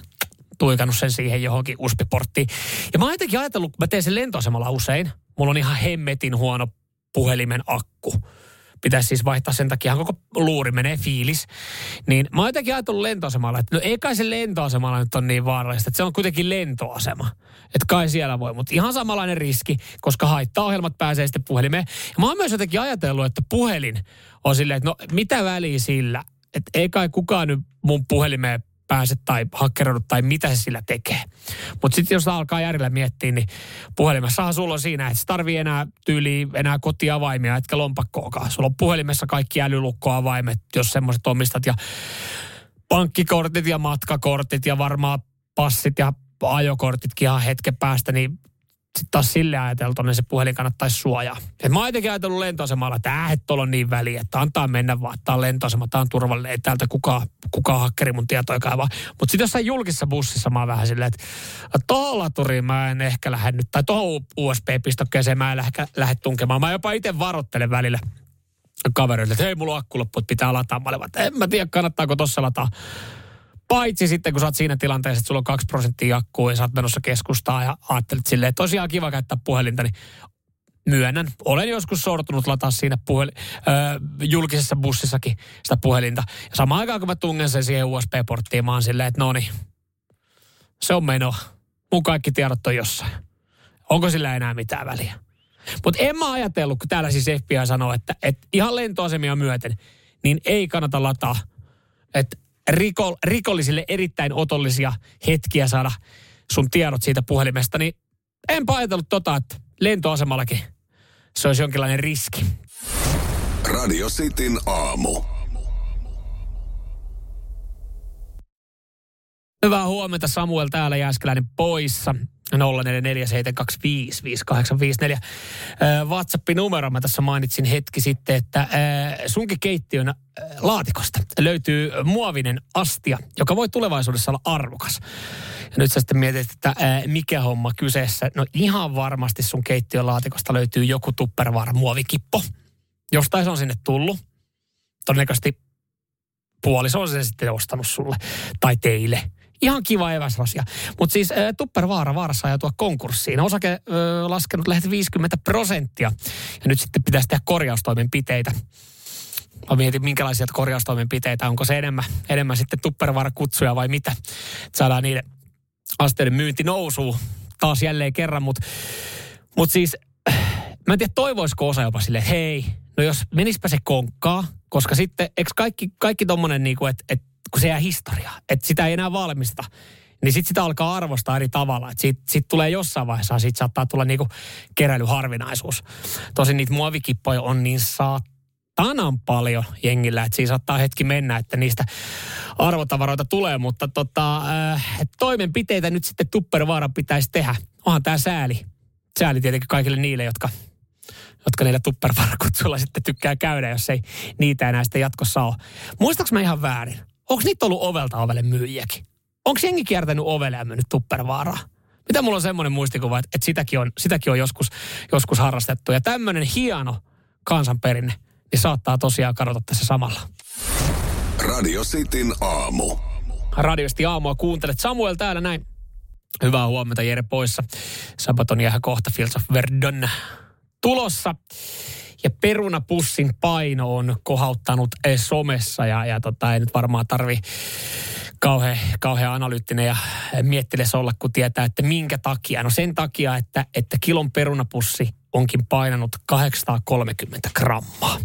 tuikannut sen siihen johonkin uspiporttiin. Ja mä oon jotenkin ajatellut, kun mä teen sen lentoasemalla usein, mulla on ihan hemmetin huono puhelimen akku. Pitäisi siis vaihtaa sen takia, koko luuri menee fiilis. Niin mä oon jotenkin ajatellut lentoasemalla, että no ei kai se lentoasemalla nyt on niin vaarallista, että se on kuitenkin lentoasema. Että kai siellä voi, mutta ihan samanlainen riski, koska haittaohjelmat pääsee sitten puhelimeen. Ja mä oon myös jotenkin ajatellut, että puhelin on silleen, että no mitä väliä sillä, että ei kai kukaan nyt mun puhelimeen pääse tai hakkeroidut tai mitä se sillä tekee. Mutta sitten jos alkaa järjellä miettiä, niin puhelimessahan sulla on siinä, että tarvii enää tyyli enää kotiavaimia, etkä lompakkookaan. Sulla on puhelimessa kaikki älylukkoavaimet, jos semmoiset omistat ja pankkikortit ja matkakortit ja varmaan passit ja ajokortitkin ihan hetken päästä, niin sitten taas sille ajateltu, niin se puhelin kannattaisi suojaa. Et mä oon jotenkin ajatellut lentoasemalla, että äh, tuolla on niin väliä, että antaa mennä vaan, tämä on lentoasema, tämä on turvallinen, ei täältä kukaan, kukaan hakkeri mun tietoja kaivaa. Mutta sitten jossain julkisessa bussissa mä oon vähän silleen, että tuohon laturiin mä en ehkä lähde nyt, tai tuohon USB-pistokkeeseen mä en lähde, lähde tunkemaan. Mä jopa itse varoittelen välillä kavereille, että hei, mulla on akku loppu, että pitää lataa. Mä olen, en mä tiedä, kannattaako tuossa lataa. Paitsi sitten, kun sä oot siinä tilanteessa, että sulla on kaksi prosenttia akkua ja sä oot menossa keskustaa ja ajattelet silleen, että tosiaan kiva käyttää puhelinta, niin myönnän. Olen joskus sortunut lataa siinä puhel, ö, julkisessa bussissakin sitä puhelinta. Ja samaan aikaan, kun mä tungen sen siihen USB-porttiin, mä oon silleen, että no niin, se on meno. Mun kaikki tiedot on jossain. Onko sillä enää mitään väliä? Mutta en mä ajatellut, kun täällä siis FBI sanoo, että, että ihan lentoasemia myöten, niin ei kannata lataa. Että riko, rikollisille erittäin otollisia hetkiä saada sun tiedot siitä puhelimesta, niin enpä ajatellut tota, että lentoasemallakin se olisi jonkinlainen riski. Radio Cityn aamu. Hyvää huomenta Samuel täällä Jääskeläinen poissa. 0447255854. WhatsApp-numero mä tässä mainitsin hetki sitten, että sunkin keittiön laatikosta löytyy muovinen astia, joka voi tulevaisuudessa olla arvokas. Ja nyt sä sitten mietit, että mikä homma kyseessä. No ihan varmasti sun keittiön laatikosta löytyy joku tuppervaara muovikippo. Jostain se on sinne tullut. Todennäköisesti puoliso on sen sitten ostanut sulle tai teille – Ihan kiva eväsrasia. Mutta siis äh, Tuppervaara vaarassa ajatua konkurssiin. Osake äh, laskenut lähes 50 prosenttia. Ja nyt sitten pitäisi tehdä korjaustoimenpiteitä. Mä mietin, minkälaisia korjaustoimenpiteitä. Onko se enemmän, enemmän sitten Tuppervaara-kutsuja vai mitä? Saadaan niiden asteiden myynti nousuu taas jälleen kerran. Mutta mut siis, mä en tiedä, toivoisiko osa jopa sille, hei, no jos menispä se konkkaa, koska sitten, eikö kaikki, kaikki tommonen niinku, että et kun se jää historiaa, että sitä ei enää valmista, niin sitten sitä alkaa arvostaa eri tavalla. Siitä, siitä tulee jossain vaiheessa, siitä saattaa tulla niinku keräilyharvinaisuus. Tosin niitä muovikippoja on niin saatanan paljon jengillä, että siinä saattaa hetki mennä, että niistä arvotavaroita tulee, mutta tota, äh, toimenpiteitä nyt sitten Tuppervaara pitäisi tehdä. Onhan tämä sääli. Sääli tietenkin kaikille niille, jotka jotka niillä tuppervarakutsuilla sitten tykkää käydä, jos ei niitä enää sitten jatkossa ole. Muistaaks mä ihan väärin? Onko niitä ollut ovelta ovelle myyjiäkin? Onko jengi kiertänyt ovelle ja myynyt tuppervaaraa? Mitä mulla on semmoinen muistikuva, että, että sitäkin, on, sitäkin on joskus, joskus harrastettu. Ja tämmöinen hieno kansanperinne, niin saattaa tosiaan kadota tässä samalla. Radio Cityn aamu. Radiosti aamua kuuntelet. Samuel täällä näin. Hyvää huomenta Jere poissa. Sabaton jää kohta Fields of Verdun tulossa ja perunapussin paino on kohauttanut eh, somessa ja, ja tota, ei nyt varmaan tarvi kauhean, kauhean analyyttinen ja miettiles olla, kun tietää, että minkä takia. No sen takia, että, että kilon perunapussi onkin painanut 830 grammaa.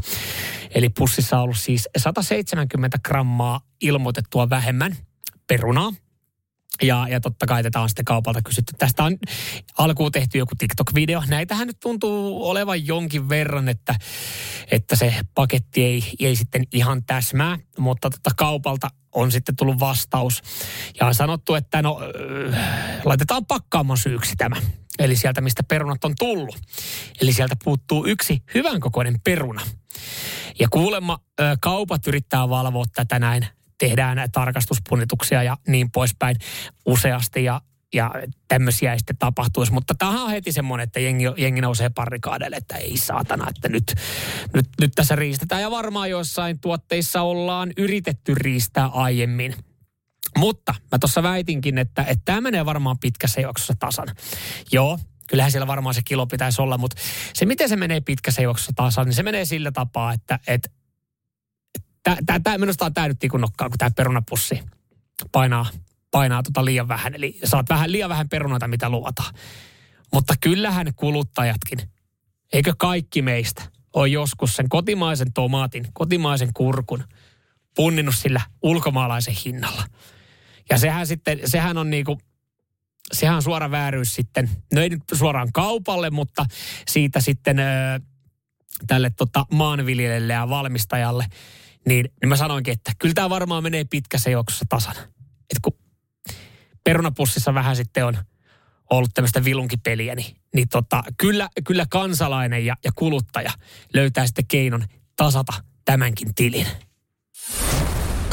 Eli pussissa on ollut siis 170 grammaa ilmoitettua vähemmän perunaa. Ja, ja totta kai tätä on sitten kaupalta kysytty. Tästä on alkuun tehty joku TikTok-video. Näitähän nyt tuntuu olevan jonkin verran, että, että se paketti ei, ei sitten ihan täsmää, mutta tota kaupalta on sitten tullut vastaus. Ja on sanottu, että no äh, laitetaan pakkaamon syyksi tämä. Eli sieltä, mistä perunat on tullut. Eli sieltä puuttuu yksi hyvän kokoinen peruna. Ja kuulemma äh, kaupat yrittää valvoa tätä näin tehdään tarkastuspunnituksia ja niin poispäin useasti ja, ja tämmöisiä ei sitten tapahtuisi. Mutta tämä on heti semmoinen, että jengi, jengi nousee parikaadeille, että ei saatana, että nyt, nyt, nyt tässä riistetään. Ja varmaan joissain tuotteissa ollaan yritetty riistää aiemmin Mutta mä tuossa väitinkin, että, että tämä menee varmaan pitkässä juoksussa tasan. Joo, kyllähän siellä varmaan se kilo pitäisi olla, mutta se miten se menee pitkässä juoksussa tasan, niin se menee sillä tapaa, että, että tämä minusta on tämä nyt nokkaa, kun tämä perunapussi painaa, painaa tota liian vähän. Eli saat vähän liian vähän perunoita, mitä luvataan. Mutta kyllähän kuluttajatkin, eikö kaikki meistä, ole joskus sen kotimaisen tomaatin, kotimaisen kurkun punninnut sillä ulkomaalaisen hinnalla. Ja sehän sitten, sehän on niinku, sehän on suora vääryys sitten, no ei nyt suoraan kaupalle, mutta siitä sitten tälle tota maanviljelijälle ja valmistajalle, niin, niin mä sanoinkin, että kyllä tämä varmaan menee pitkässä juoksussa tasan. Et kun perunapussissa vähän sitten on ollut tämmöistä vilunkipeliä, niin, niin tota, kyllä, kyllä kansalainen ja, ja kuluttaja löytää sitten keinon tasata tämänkin tilin.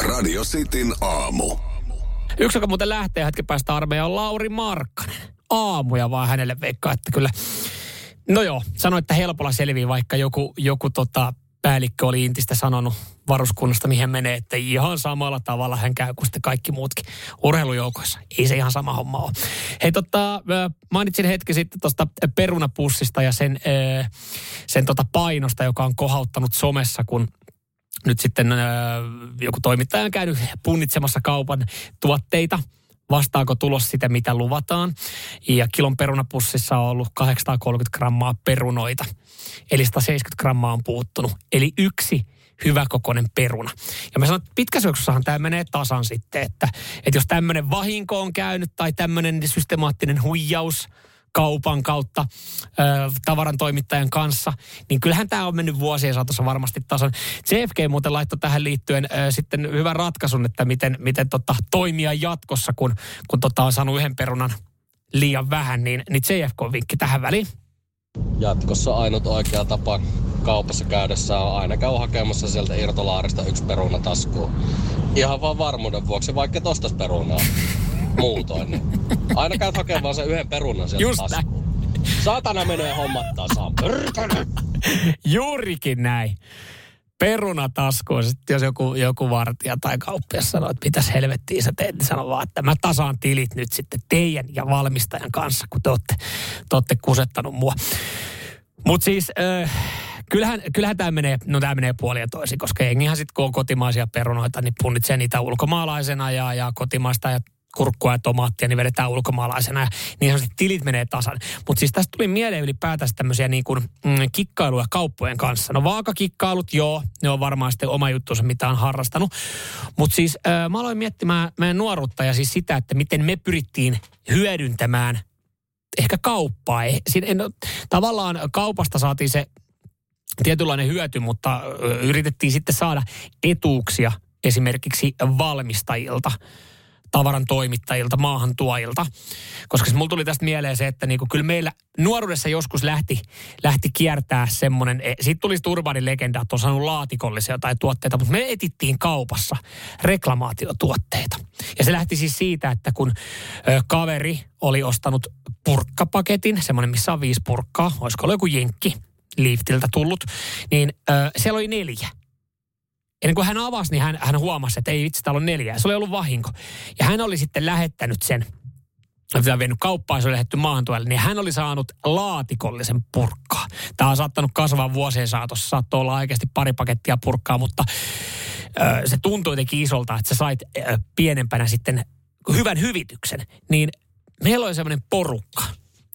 Radio Cityn aamu. Yksi, joka muuten lähtee hetken päästä armeijaan, on Lauri Markkanen. Aamuja vaan hänelle veikkaa, että kyllä... No joo, sano, että helpolla selvii, vaikka joku, joku tota, päällikkö oli Intistä sanonut varuskunnasta, mihin menee, että ihan samalla tavalla hän käy kuin sitten kaikki muutkin urheilujoukoissa. Ei se ihan sama homma ole. Hei tota, mainitsin hetki sitten tuosta perunapussista ja sen, sen tota painosta, joka on kohauttanut somessa, kun nyt sitten joku toimittaja on käynyt punnitsemassa kaupan tuotteita – vastaako tulos sitä, mitä luvataan. Ja kilon perunapussissa on ollut 830 grammaa perunoita. Eli 170 grammaa on puuttunut. Eli yksi hyväkokoinen peruna. Ja mä sanon, että pitkäsyöksussahan tämä menee tasan sitten, että, että jos tämmöinen vahinko on käynyt tai tämmöinen systemaattinen huijaus – kaupan kautta ö, tavaran toimittajan kanssa, niin kyllähän tämä on mennyt vuosien saatossa varmasti tasan. CFG muuten laittoi tähän liittyen ö, sitten hyvän ratkaisun, että miten, miten tota, toimia jatkossa, kun, kun tota, on saanut yhden perunan liian vähän, niin, niin CFK-vinkki tähän väliin. Jatkossa ainut oikea tapa kaupassa käydessä on aina käy hakemassa sieltä irtolaarista yksi peruna taskuun. Ihan vaan varmuuden vuoksi, vaikka tostas perunaa muutoin. Niin aina käyt hakemaan sen yhden perunan sieltä Just taskuun. Saatana menee hommat tasaan. Juurikin näin. Peruna taskuun. Sitten jos joku, joku vartija tai kauppias sanoo, että mitäs helvettiä sä teet, niin sano vaan, että mä tasaan tilit nyt sitten teidän ja valmistajan kanssa, kun te olette, te olette kusettanut mua. Mutta siis... Äh, kyllähän, kyllähän tämä menee, no tämä menee puolia toisin, koska jengihän sitten kun on kotimaisia perunoita, niin punnitsee niitä ulkomaalaisena ja, ja kotimaista ja kurkkua ja tomaattia, niin vedetään ulkomaalaisena ja niin sanotusti tilit menee tasan. Mutta siis tästä tuli mieleen ylipäätään tämmöisiä niin kuin, mm, kikkailuja kauppojen kanssa. No vaakakikkailut, joo, ne on varmaan sitten oma juttusa, mitä on harrastanut. Mutta siis äh, mä aloin miettimään meidän nuoruutta ja siis sitä, että miten me pyrittiin hyödyntämään ehkä kauppaa. Siinä, en, tavallaan kaupasta saatiin se tietynlainen hyöty, mutta yritettiin sitten saada etuuksia esimerkiksi valmistajilta tavaran toimittajilta, maahantuojilta. Koska mulla tuli tästä mieleen se, että niinku, kyllä meillä nuoruudessa joskus lähti, lähti kiertää semmoinen, e, siitä tuli urbanin legenda, että on saanut laatikollisia tai tuotteita, mutta me etittiin kaupassa reklamaatiotuotteita. Ja se lähti siis siitä, että kun ö, kaveri oli ostanut purkkapaketin, semmoinen missä on viisi purkkaa, olisiko ollut joku jenkki, liftiltä tullut, niin ö, siellä oli neljä ennen kuin hän avasi, niin hän, hän huomasi, että ei vitsi, täällä on neljä. Se oli ollut vahinko. Ja hän oli sitten lähettänyt sen, on vienyt kauppaan, se oli lähetty maahantuelle, niin hän oli saanut laatikollisen purkkaa. Tämä on saattanut kasvaa vuosien saatossa, saattoi olla oikeasti pari pakettia purkkaa, mutta ö, se tuntui jotenkin isolta, että sä sait ö, pienempänä sitten hyvän hyvityksen. Niin meillä oli semmoinen porukka,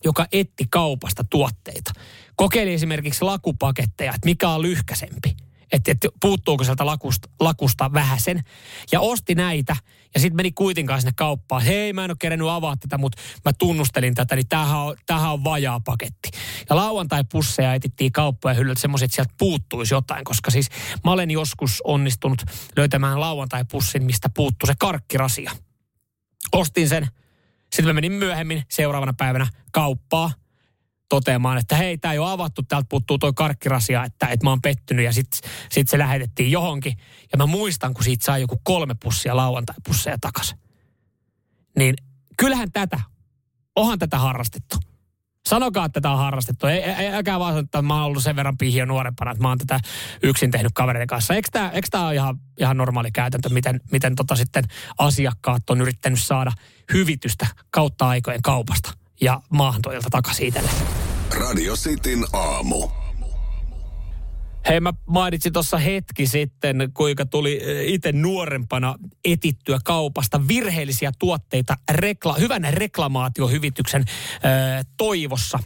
joka etti kaupasta tuotteita. Kokeili esimerkiksi lakupaketteja, että mikä on lyhkäsempi että, että puuttuuko sieltä lakusta, lakusta vähäsen. Ja osti näitä ja sitten meni kuitenkaan sinne kauppaan. Hei, mä en ole kerennyt avaa tätä, mutta mä tunnustelin tätä, niin tämähän on, tämähän on vajaa paketti. Ja lauantai-pusseja etittiin kauppoja hyllyltä semmoiset, sieltä puuttuisi jotain, koska siis mä olen joskus onnistunut löytämään lauantai-pussin, mistä puuttuu se karkkirasia. Ostin sen, sitten mä menin myöhemmin seuraavana päivänä kauppaa – toteamaan, että hei, tämä ei ole avattu, täältä puuttuu toi karkkirasia, että, että mä oon pettynyt ja sitten sit se lähetettiin johonkin. Ja mä muistan, kun siitä sai joku kolme pussia lauantai-pusseja takaisin. Niin kyllähän tätä, onhan tätä harrastettu. Sanokaa, että tätä on harrastettu. Ei, ei, älkää vaan että mä oon ollut sen verran pihio nuorempana, että mä oon tätä yksin tehnyt kavereiden kanssa. Eikö tämä, eikö tämä ole ihan, ihan normaali käytäntö, miten, miten tota sitten asiakkaat on yrittänyt saada hyvitystä kautta aikojen kaupasta ja maahantoilta takaisin itselle? Radio Cityn aamu. Hei, mä mainitsin tuossa hetki sitten, kuinka tuli eh, itse nuorempana etittyä kaupasta virheellisiä tuotteita rekla- hyvän reklamaatiohyvityksen ö, toivossa.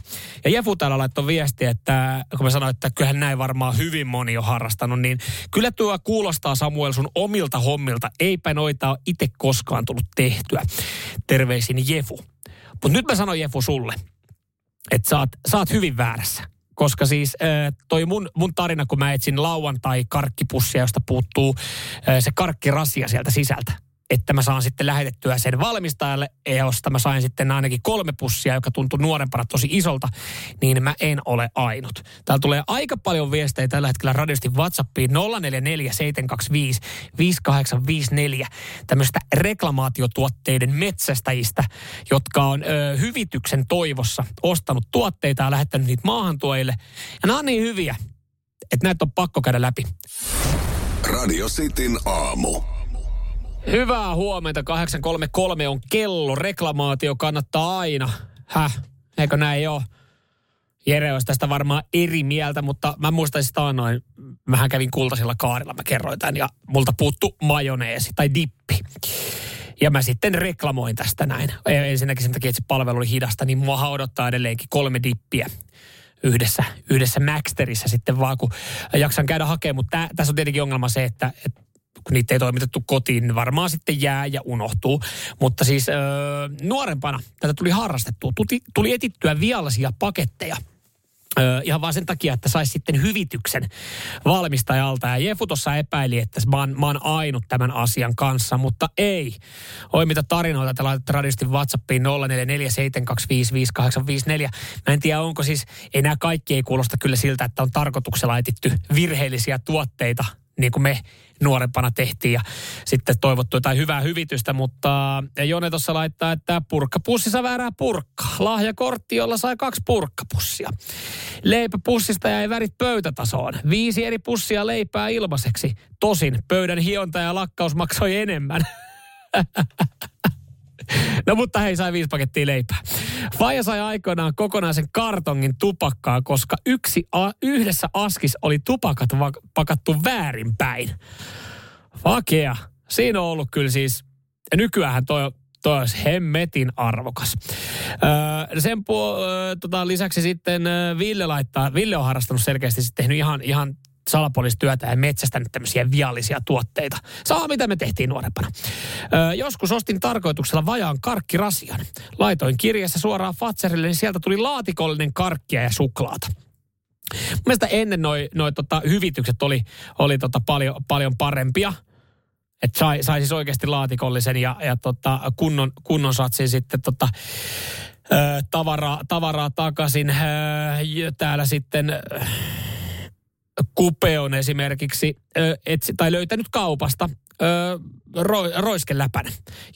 Ja Jefu täällä laittoi viesti, että kun mä sanoin, että kyllähän näin varmaan hyvin moni on harrastanut, niin kyllä tuo kuulostaa Samuel sun omilta hommilta. Eipä noita ole itse koskaan tullut tehtyä. Terveisin Jefu. Mutta nyt mä sanon Jefu sulle, että sä sä oot hyvin väärässä. Koska siis toi mun, mun tarina, kun mä etsin lauantai karkkipussia, josta puuttuu se karkkirasia sieltä sisältä että mä saan sitten lähetettyä sen valmistajalle, josta mä sain sitten ainakin kolme pussia, joka tuntui nuorempana tosi isolta, niin mä en ole ainut. Täällä tulee aika paljon viestejä tällä hetkellä radiosti WhatsAppiin 0447255854 tämmöistä reklamaatiotuotteiden metsästäjistä, jotka on ö, hyvityksen toivossa ostanut tuotteita ja lähettänyt niitä maahantuojille. Ja nämä on niin hyviä, että näitä on pakko käydä läpi. Radio Cityn aamu. Hyvää huomenta. 833 on kello. Reklamaatio kannattaa aina. Häh? Eikö näin ole? Jere olisi tästä varmaan eri mieltä, mutta mä muistan sitä noin. Mähän kävin kultaisella kaarilla, mä kerroin tämän, ja multa puuttu majoneesi tai dippi. Ja mä sitten reklamoin tästä näin. Ensinnäkin sen takia, että se palvelu oli hidasta, niin mua odottaa edelleenkin kolme dippiä yhdessä, yhdessä Maxterissä sitten vaan, kun jaksan käydä hakemaan. Mutta tässä on tietenkin ongelma se, että, että kun niitä ei toimitettu kotiin, niin varmaan sitten jää ja unohtuu. Mutta siis öö, nuorempana tätä tuli harrastettua. Tuli, tuli etittyä viallisia paketteja. Öö, ihan vaan sen takia, että saisi sitten hyvityksen valmistajalta. Ja Jefu tuossa epäili, että mä oon, mä oon ainut tämän asian kanssa, mutta ei. Oi mitä tarinoita te laitatte radistin WhatsAppiin 0447255854. Mä en tiedä, onko siis, ei nämä kaikki ei kuulosta kyllä siltä, että on tarkoituksella etitty virheellisiä tuotteita, niin kuin me nuorempana tehtiin ja sitten toivottu jotain hyvää hyvitystä, mutta Jone tuossa laittaa, että purkkapussissa väärää purkka. Lahjakortti, jolla sai kaksi purkkapussia. Leipäpussista jäi värit pöytätasoon. Viisi eri pussia leipää ilmaiseksi. Tosin pöydän hionta ja lakkaus maksoi enemmän. No mutta hei, sai viisi pakettia leipää. Faija sai aikoinaan kokonaisen kartongin tupakkaa, koska yksi a, yhdessä askis oli tupakat va, pakattu väärinpäin. Vakea. Siinä on ollut kyllä siis, ja nykyään toi, toi olisi hemmetin arvokas. Öö, sen puol- öö, tota, lisäksi sitten Ville laittaa, Ville on harrastanut selkeästi sitten tehnyt ihan, ihan salapoliistyötä ja metsästänyt tämmöisiä viallisia tuotteita. Sama mitä me tehtiin nuorempana. Öö, joskus ostin tarkoituksella vajaan karkkirasian. Laitoin kirjassa suoraan Fatserille, niin sieltä tuli laatikollinen karkkia ja suklaata. Mielestäni ennen noi, noi tota, hyvitykset oli, oli tota paljon, paljon parempia. Että sai, sai siis oikeasti laatikollisen ja, ja tota, kunnon, kunnon satsin sitten tota, ö, tavaraa, tavaraa takaisin. Ö, täällä sitten... Ö, Kupe on esimerkiksi ö, etsi, tai löytänyt kaupasta ö, ro, roiskeläpän,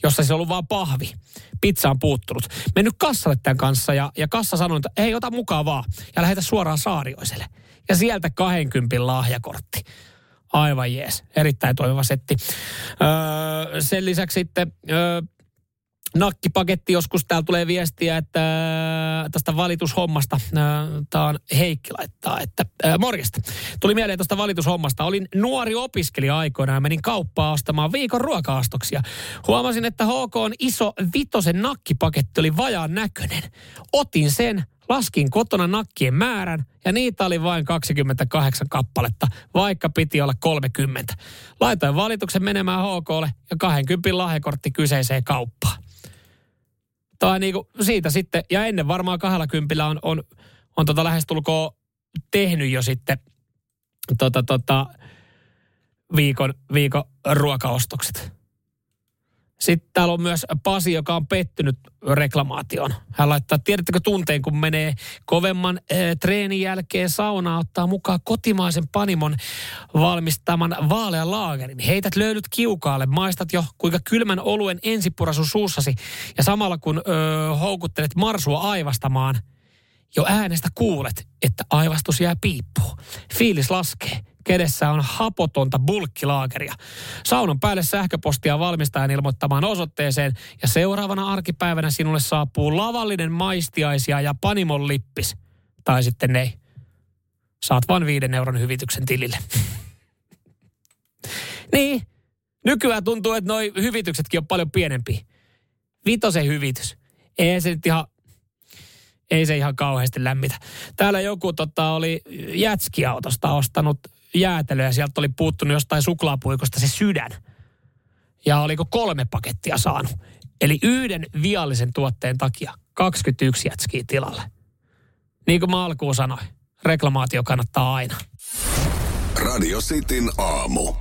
jossa se on ollut vaan pahvi. Pizza on puuttunut. Mennyt kassalle tämän kanssa ja, ja kassa sanoi, että ei ota mukaan vaan ja lähetä suoraan Saarioiselle. Ja sieltä 20 lahjakortti. Aivan jees. Erittäin toimiva setti. Öö, sen lisäksi sitten öö, nakkipaketti joskus. Täällä tulee viestiä, että äh, tästä valitushommasta, äh, tämä on Heikki laittaa, että äh, morjesta. Tuli mieleen tuosta valitushommasta. Olin nuori opiskelija aikoina ja menin kauppaan ostamaan viikon ruokaastoksia. Huomasin, että HK on iso vitosen nakkipaketti oli vajaan näköinen. Otin sen, laskin kotona nakkien määrän ja niitä oli vain 28 kappaletta, vaikka piti olla 30. Laitoin valituksen menemään HKlle ja 20 lahjakortti kyseiseen kauppaan tai niinku siitä sitten, ja ennen varmaan kahdella kympillä on, on, on tota lähestulkoon tehnyt jo sitten tota, tota, viikon, viikon ruokaostokset. Sitten täällä on myös Pasi, joka on pettynyt reklamaation. Hän laittaa, tiedättekö tunteen, kun menee kovemman e, treenin jälkeen saunaa, ottaa mukaan kotimaisen panimon valmistaman vaalean laagerin. Heität löydyt kiukaalle, maistat jo kuinka kylmän oluen ensipurasu suussasi ja samalla kun ö, houkuttelet marsua aivastamaan, jo äänestä kuulet, että aivastus jää piippuun. Fiilis laskee. Kedessä on hapotonta bulkkilaakeria. Saunan päälle sähköpostia valmistajan ilmoittamaan osoitteeseen ja seuraavana arkipäivänä sinulle saapuu lavallinen maistiaisia ja panimon lippis. Tai sitten ei. Saat vain viiden euron hyvityksen tilille. niin, nykyään tuntuu, että noi hyvityksetkin on paljon pienempiä. Vitosen hyvitys. Ei se nyt ihan ei se ihan kauheasti lämmitä. Täällä joku tota, oli jätskiautosta ostanut jäätelöä ja sieltä oli puuttunut jostain suklaapuikosta se sydän. Ja oliko kolme pakettia saanut. Eli yhden viallisen tuotteen takia 21 jätskiä tilalle. Niin kuin mä alkuun sanoin, reklamaatio kannattaa aina. Radio Cityn aamu.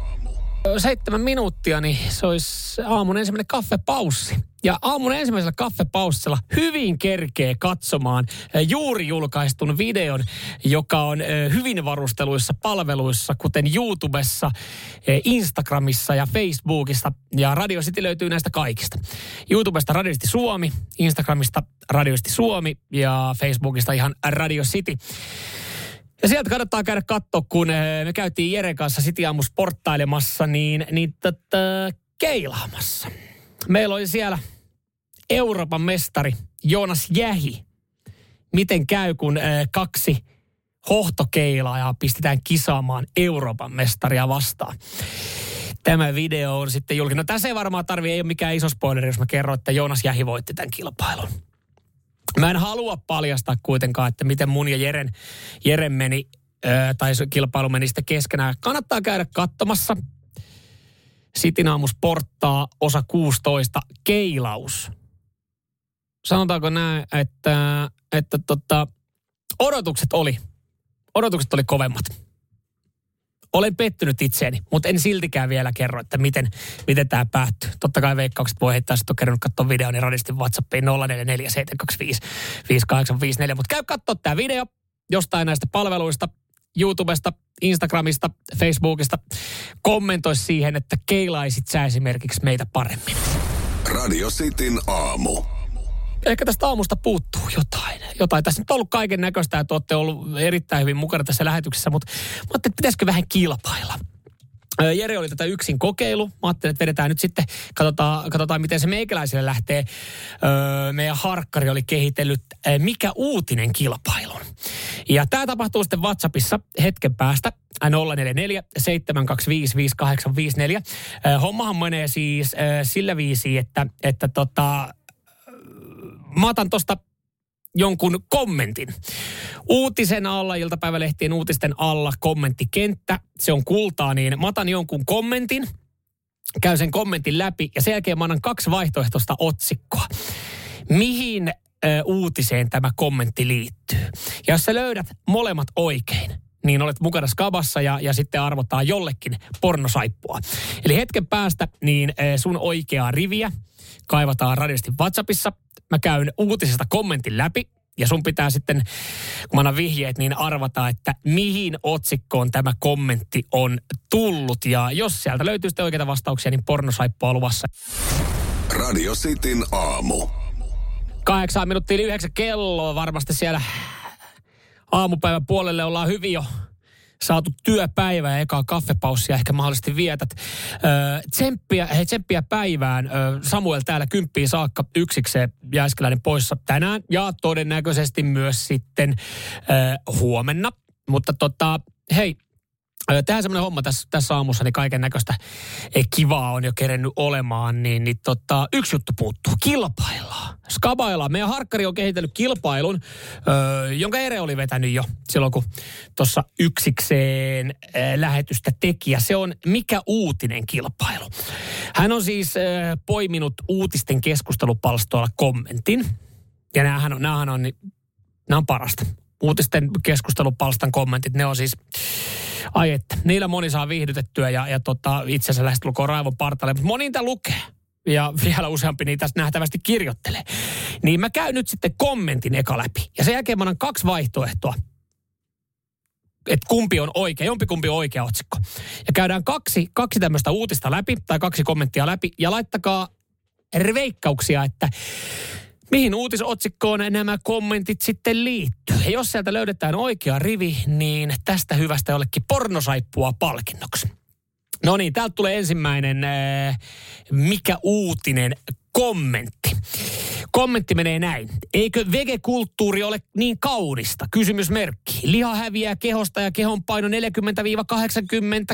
Seitsemän minuuttia, niin se olisi aamun ensimmäinen kaffepaussi. Ja aamun ensimmäisellä kaffepaussilla hyvin kerkee katsomaan eh, juuri julkaistun videon, joka on eh, hyvin varusteluissa palveluissa, kuten YouTubessa, eh, Instagramissa ja Facebookissa. Ja Radio City löytyy näistä kaikista. YouTubesta Radio City Suomi, Instagramista Radio City Suomi ja Facebookista ihan Radio City. Ja sieltä kannattaa käydä katsoa, kun me käytiin Jeren kanssa City Aamu sporttailemassa, niin, niin tätä keilaamassa. Meillä oli siellä Euroopan mestari Joonas Jähi. Miten käy, kun kaksi hohtokeilaa pistetään kisaamaan Euroopan mestaria vastaan. Tämä video on sitten julkinen. No tässä ei varmaan tarvi, ei ole mikään iso spoileri, jos mä kerron, että Joonas Jähi voitti tämän kilpailun. Mä en halua paljastaa kuitenkaan, että miten mun ja Jeren, Jeren meni, tai kilpailu meni sitten keskenään. Kannattaa käydä katsomassa. Sitin osa 16, keilaus sanotaanko näin, että, että tota, odotukset oli, odotukset oli kovemmat. Olen pettynyt itseeni, mutta en siltikään vielä kerro, että miten, miten tämä päättyy. Totta kai veikkaukset voi heittää, sitten on kerännyt katsoa videon, niin radistin WhatsAppiin 0447255854. Mutta käy katsoa tämä video jostain näistä palveluista, YouTubesta, Instagramista, Facebookista. Kommentoi siihen, että keilaisit sä esimerkiksi meitä paremmin. Radio Cityn aamu ehkä tästä aamusta puuttuu jotain. jotain. Tässä nyt on ollut kaiken näköistä, että olette ollut erittäin hyvin mukana tässä lähetyksessä, mutta mä ajattelin, että pitäisikö vähän kilpailla. Jere oli tätä yksin kokeilu. Mä ajattelin, että vedetään nyt sitten, katsotaan, katsotaan miten se meikäläiselle lähtee. Meidän harkkari oli kehitellyt Mikä uutinen kilpailun. Ja tämä tapahtuu sitten WhatsAppissa hetken päästä. 044 725 5854. Hommahan menee siis sillä viisi, että, että tota, mä otan tosta jonkun kommentin. Uutisen alla, iltapäivälehtien uutisten alla kommenttikenttä, se on kultaa, niin mä otan jonkun kommentin, käyn sen kommentin läpi ja sen jälkeen mä annan kaksi vaihtoehtoista otsikkoa. Mihin ö, uutiseen tämä kommentti liittyy? Ja jos sä löydät molemmat oikein, niin olet mukana skabassa ja, ja sitten arvotaan jollekin pornosaippua. Eli hetken päästä niin sun oikeaa riviä kaivataan radiosti WhatsAppissa – mä käyn uutisesta kommentin läpi ja sun pitää sitten, kun mä annan vihjeet, niin arvata, että mihin otsikkoon tämä kommentti on tullut. Ja jos sieltä löytyy sitten oikeita vastauksia, niin pornosaippua luvassa. Radio Cityn aamu. Kahdeksan minuuttia yli yhdeksän kelloa varmasti siellä aamupäivän puolelle ollaan hyvin jo saatu työpäivä ja ekaa kaffepaussia ehkä mahdollisesti vietät. Tsemppiä, hei, tsemppiä päivään. Samuel täällä kymppiin saakka yksikseen Jääskeläinen poissa tänään ja todennäköisesti myös sitten huomenna. Mutta tota, hei, Tehdään semmoinen homma tässä, tässä aamussa, niin kaiken näköistä kivaa on jo kerennyt olemaan, niin, niin tota, yksi juttu puuttuu. Kilpaillaan. Skabaillaan. Meidän harkkari on kehitellyt kilpailun, öö, jonka Ere oli vetänyt jo silloin, kun tuossa yksikseen öö, lähetystä teki. Ja se on Mikä uutinen kilpailu. Hän on siis öö, poiminut uutisten keskustelupalstoilla kommentin. Ja näähän on, näähän on, nämä on parasta. Uutisten keskustelupalstan kommentit, ne on siis Ai että, niillä moni saa viihdytettyä ja, ja tota, itse asiassa lähestulkoon raivon partalle. Mutta moni niitä lukee ja vielä useampi niitä nähtävästi kirjoittelee. Niin mä käyn nyt sitten kommentin eka läpi. Ja sen jälkeen mä annan kaksi vaihtoehtoa. Että kumpi on oikea, jompikumpi on oikea otsikko. Ja käydään kaksi, kaksi tämmöistä uutista läpi tai kaksi kommenttia läpi ja laittakaa veikkauksia, että Mihin uutisotsikkoon nämä kommentit sitten liittyy? Ja jos sieltä löydetään oikea rivi, niin tästä hyvästä jollekin pornosaippua palkinnoksi. No niin, täältä tulee ensimmäinen äh, mikä uutinen kommentti. Kommentti menee näin. Eikö vegekulttuuri ole niin kaunista? Kysymysmerkki. Liha häviää kehosta ja kehon paino 40-80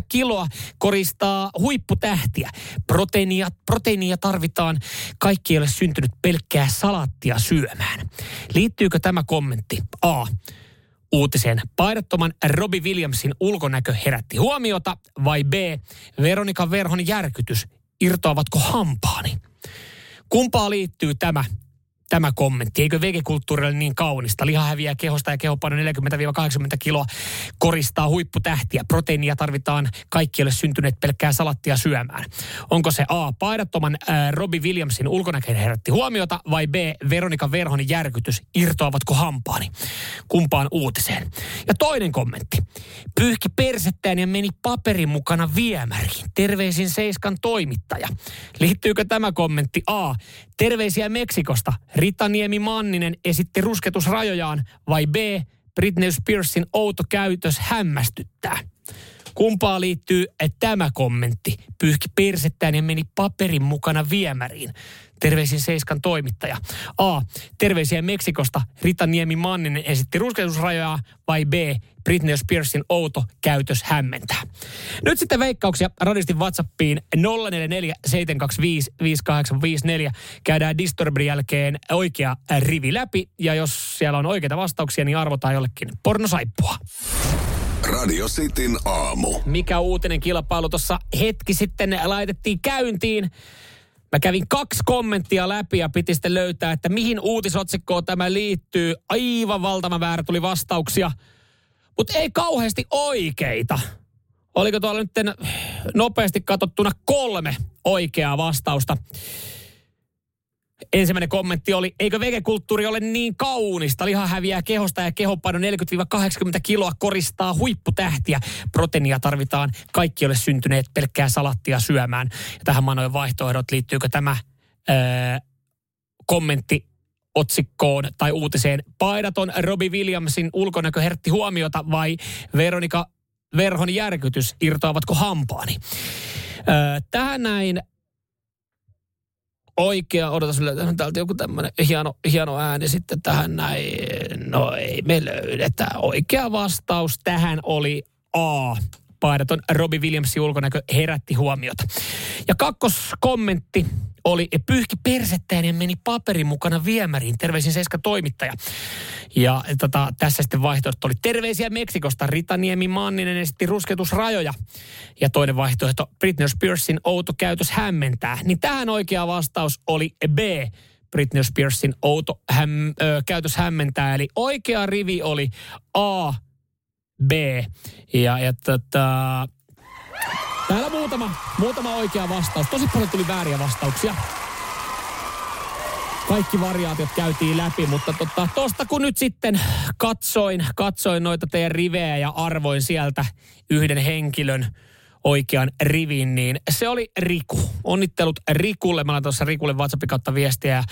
kiloa koristaa huipputähtiä. Proteiinia, proteiinia tarvitaan. Kaikki ei ole syntynyt pelkkää salattia syömään. Liittyykö tämä kommentti? A uutiseen. Paidattoman Robbie Williamsin ulkonäkö herätti huomiota vai B. Veronika Verhon järkytys. Irtoavatko hampaani? Kumpaa liittyy tämä tämä kommentti. Eikö vegekulttuuri ole niin kaunista? Liha häviää kehosta ja kehopaino 40-80 kiloa koristaa huipputähtiä. Proteiinia tarvitaan kaikki ole syntyneet pelkkää salattia syömään. Onko se A. Paidattoman äh, Robbie Williamsin ulkonäkö herätti huomiota vai B. Veronika Verhon järkytys. Irtoavatko hampaani? Kumpaan uutiseen? Ja toinen kommentti. Pyyhki persettään ja meni paperin mukana viemäriin. Terveisin Seiskan toimittaja. Liittyykö tämä kommentti A. Terveisiä Meksikosta. Rita Niemi Manninen esitti rusketusrajojaan vai B. Britney Spearsin outo käytös hämmästyttää. Kumpaa liittyy tämä kommentti? Pyyhki persettään ja meni paperin mukana viemäriin. Terveisin Seiskan toimittaja. A. Terveisiä Meksikosta. Rita Niemi Manninen esitti rusketusrajaa vai B. Britney Spearsin outo käytös hämmentää. Nyt sitten veikkauksia radistin WhatsAppiin 044 725 5854. Käydään Disturbin jälkeen oikea rivi läpi ja jos siellä on oikeita vastauksia, niin arvotaan jollekin pornosaippua. Radio Cityn aamu. Mikä uutinen kilpailu tuossa hetki sitten laitettiin käyntiin. Mä kävin kaksi kommenttia läpi ja piti sitten löytää, että mihin uutisotsikkoon tämä liittyy. Aivan valtava väärä tuli vastauksia, mutta ei kauheasti oikeita. Oliko tuolla nyt nopeasti katsottuna kolme oikeaa vastausta? Ensimmäinen kommentti oli, eikö vegekulttuuri ole niin kaunista? Liha häviää kehosta ja kehopaino 40-80 kiloa koristaa huipputähtiä. Proteiinia tarvitaan. Kaikki ole syntyneet pelkkää salattia syömään. Ja tähän manoin vaihtoehdot. Liittyykö tämä öö, kommentti otsikkoon tai uutiseen paidaton Robbie Williamsin ulkonäkö herätti huomiota vai Veronika Verhon järkytys, irtoavatko hampaani? Öö, tähän näin oikea, odota sulle, täältä joku tämmöinen hieno, hieno ääni sitten tähän näin. No ei me löydetä. Oikea vastaus tähän oli A. Paidaton Robbie Williamsin ulkonäkö herätti huomiota. Ja kakkoskommentti oli pyyhki persettään ja meni paperin mukana viemäriin. Terveisin Seiska toimittaja. Ja tota, tässä sitten vaihtoehto oli terveisiä Meksikosta. Rita Niemi Manninen esitti rusketusrajoja. Ja toinen vaihtoehto Britney Spearsin outo käytös hämmentää. Niin tähän oikea vastaus oli B. Britney Spearsin outo häm, ö, käytös hämmentää. Eli oikea rivi oli A, B. Ja, ja tota, Täällä muutama, muutama oikea vastaus. Tosi paljon tuli vääriä vastauksia. Kaikki variaatiot käytiin läpi, mutta tosta tosta kun nyt sitten katsoin, katsoin noita teidän rivejä ja arvoin sieltä yhden henkilön oikean rivin, niin se oli Riku. Onnittelut Rikulle. Mä tuossa Rikulle WhatsAppin kautta viestiä ja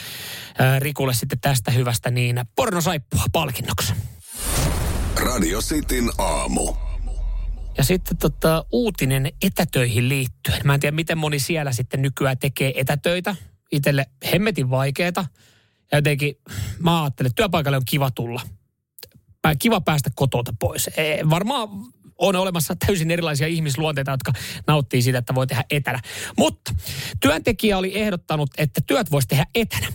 Rikulle sitten tästä hyvästä niin pornosaippua palkinnoksi. Radio Cityn aamu. Ja sitten tota, uutinen etätöihin liittyen. Mä en tiedä, miten moni siellä sitten nykyään tekee etätöitä. Itelle hemmetin vaikeeta. Ja jotenkin mä ajattelen, että työpaikalle on kiva tulla. Kiva päästä kotota pois. E, varmaan on olemassa täysin erilaisia ihmisluonteita, jotka nauttii siitä, että voi tehdä etänä. Mutta työntekijä oli ehdottanut, että työt voisi tehdä etänä.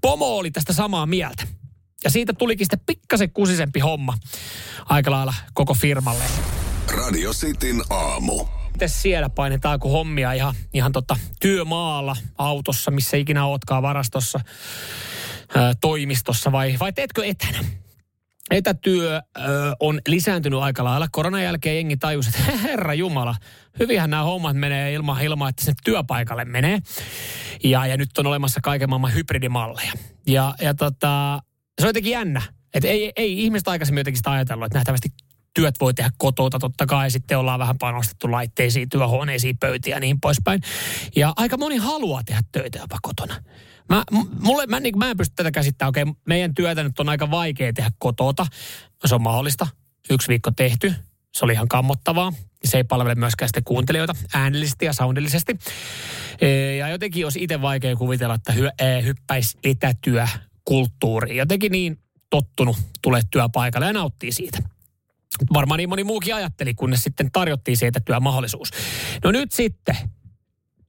Pomo oli tästä samaa mieltä. Ja siitä tulikin sitten pikkasen kusisempi homma aika lailla koko firmalle. Radio Cityn aamu. Miten siellä painetaan kun hommia ihan, ihan tota, työmaalla, autossa, missä ikinä ootkaan varastossa, ää, toimistossa vai, vai teetkö etänä? Etätyö ö, on lisääntynyt aika lailla. Koronan jälkeen jengi tajus, että herra Jumala, hyvinhän nämä hommat menee ilman, ilman että sinne työpaikalle menee. Ja, ja nyt on olemassa kaiken maailman hybridimalleja. Ja, ja tota, se on jotenkin jännä. Että ei, ei ihmiset aikaisemmin jotenkin sitä ajatellut, että nähtävästi työt voi tehdä kotota totta kai. Sitten ollaan vähän panostettu laitteisiin, työhuoneisiin, pöytiä ja niin poispäin. Ja aika moni haluaa tehdä töitä jopa kotona. Mä, mulle, mä, niin, mä en pysty tätä käsittämään. Okei, meidän työtä nyt on aika vaikea tehdä kotota. Se on mahdollista. Yksi viikko tehty. Se oli ihan kammottavaa. Se ei palvele myöskään sitten kuuntelijoita äänellisesti ja soundillisesti. Ja jotenkin olisi itse vaikea kuvitella, että hy, hyppäisi litätyökulttuuriin. Jotenkin niin tottunut tulee työpaikalle ja nauttii siitä. Varmaan niin moni muukin ajatteli, kunnes sitten tarjottiin siitä työmahdollisuus. No nyt sitten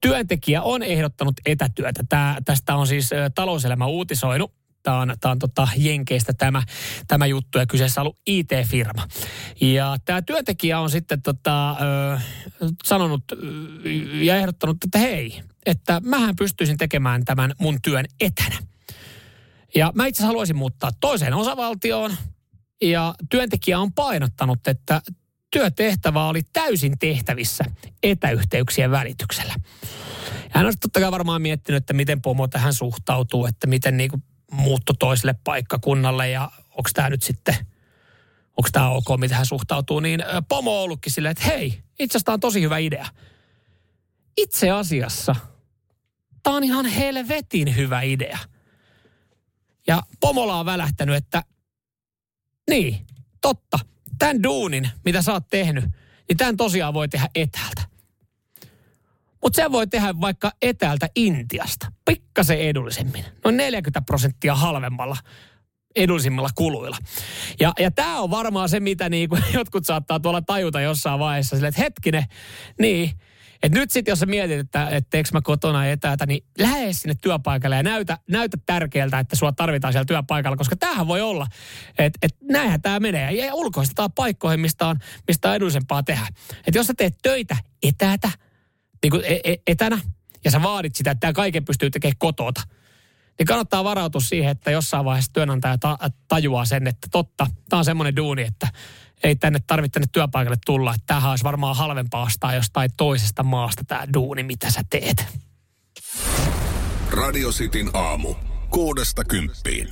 työntekijä on ehdottanut etätyötä. Tää, tästä on siis talouselämä uutisoinut. Tämä on, tämä on tota Jenkeistä tämä, tämä juttu ja kyseessä on ollut IT-firma. Ja tämä työntekijä on sitten tota, ö, sanonut ja ehdottanut, että hei, että mähän pystyisin tekemään tämän mun työn etänä. Ja mä itse haluaisin muuttaa toiseen osavaltioon. Ja työntekijä on painottanut, että työtehtävä oli täysin tehtävissä etäyhteyksien välityksellä. Hän on totta kai varmaan miettinyt, että miten pomo tähän suhtautuu, että miten niin muutto toiselle paikkakunnalle ja onko tämä nyt sitten, onko tämä ok, miten hän suhtautuu. Niin pomo on ollutkin silleen, että hei, itse asiassa on tosi hyvä idea. Itse asiassa tämä on ihan helvetin hyvä idea. Ja pomola on välähtänyt, että niin, totta, tämän duunin, mitä sä oot tehnyt, niin tämän tosiaan voi tehdä etäältä. Mutta se voi tehdä vaikka etäältä Intiasta, pikkasen edullisemmin, noin 40 prosenttia halvemmalla edullisimmilla kuluilla. Ja, ja tämä on varmaan se, mitä niinku jotkut saattaa tuolla tajuta jossain vaiheessa, sille, että hetkinen, niin, et nyt sitten jos sä mietit, että, että teekö mä kotona etäältä, niin lähde sinne työpaikalle ja näytä, näytä tärkeältä, että sua tarvitaan siellä työpaikalla, koska tämähän voi olla, että, että näinhän tämä menee. Ja ulkoistetaan paikkoihin, mistä on, mistä on edullisempaa tehdä. Että jos sä teet töitä etäältä, niin kuin e, e, etänä, ja sä vaadit sitä, että tämä kaiken pystyy tekemään kotota, niin kannattaa varautua siihen, että jossain vaiheessa työnantaja ta- tajuaa sen, että totta, tämä on semmoinen duuni, että ei tänne tarvitse tänne työpaikalle tulla. Että tämähän olisi varmaan halvempaa ostaa jostain toisesta maasta tämä duuni, mitä sä teet. Radio Cityn aamu. Kuudesta kymppiin.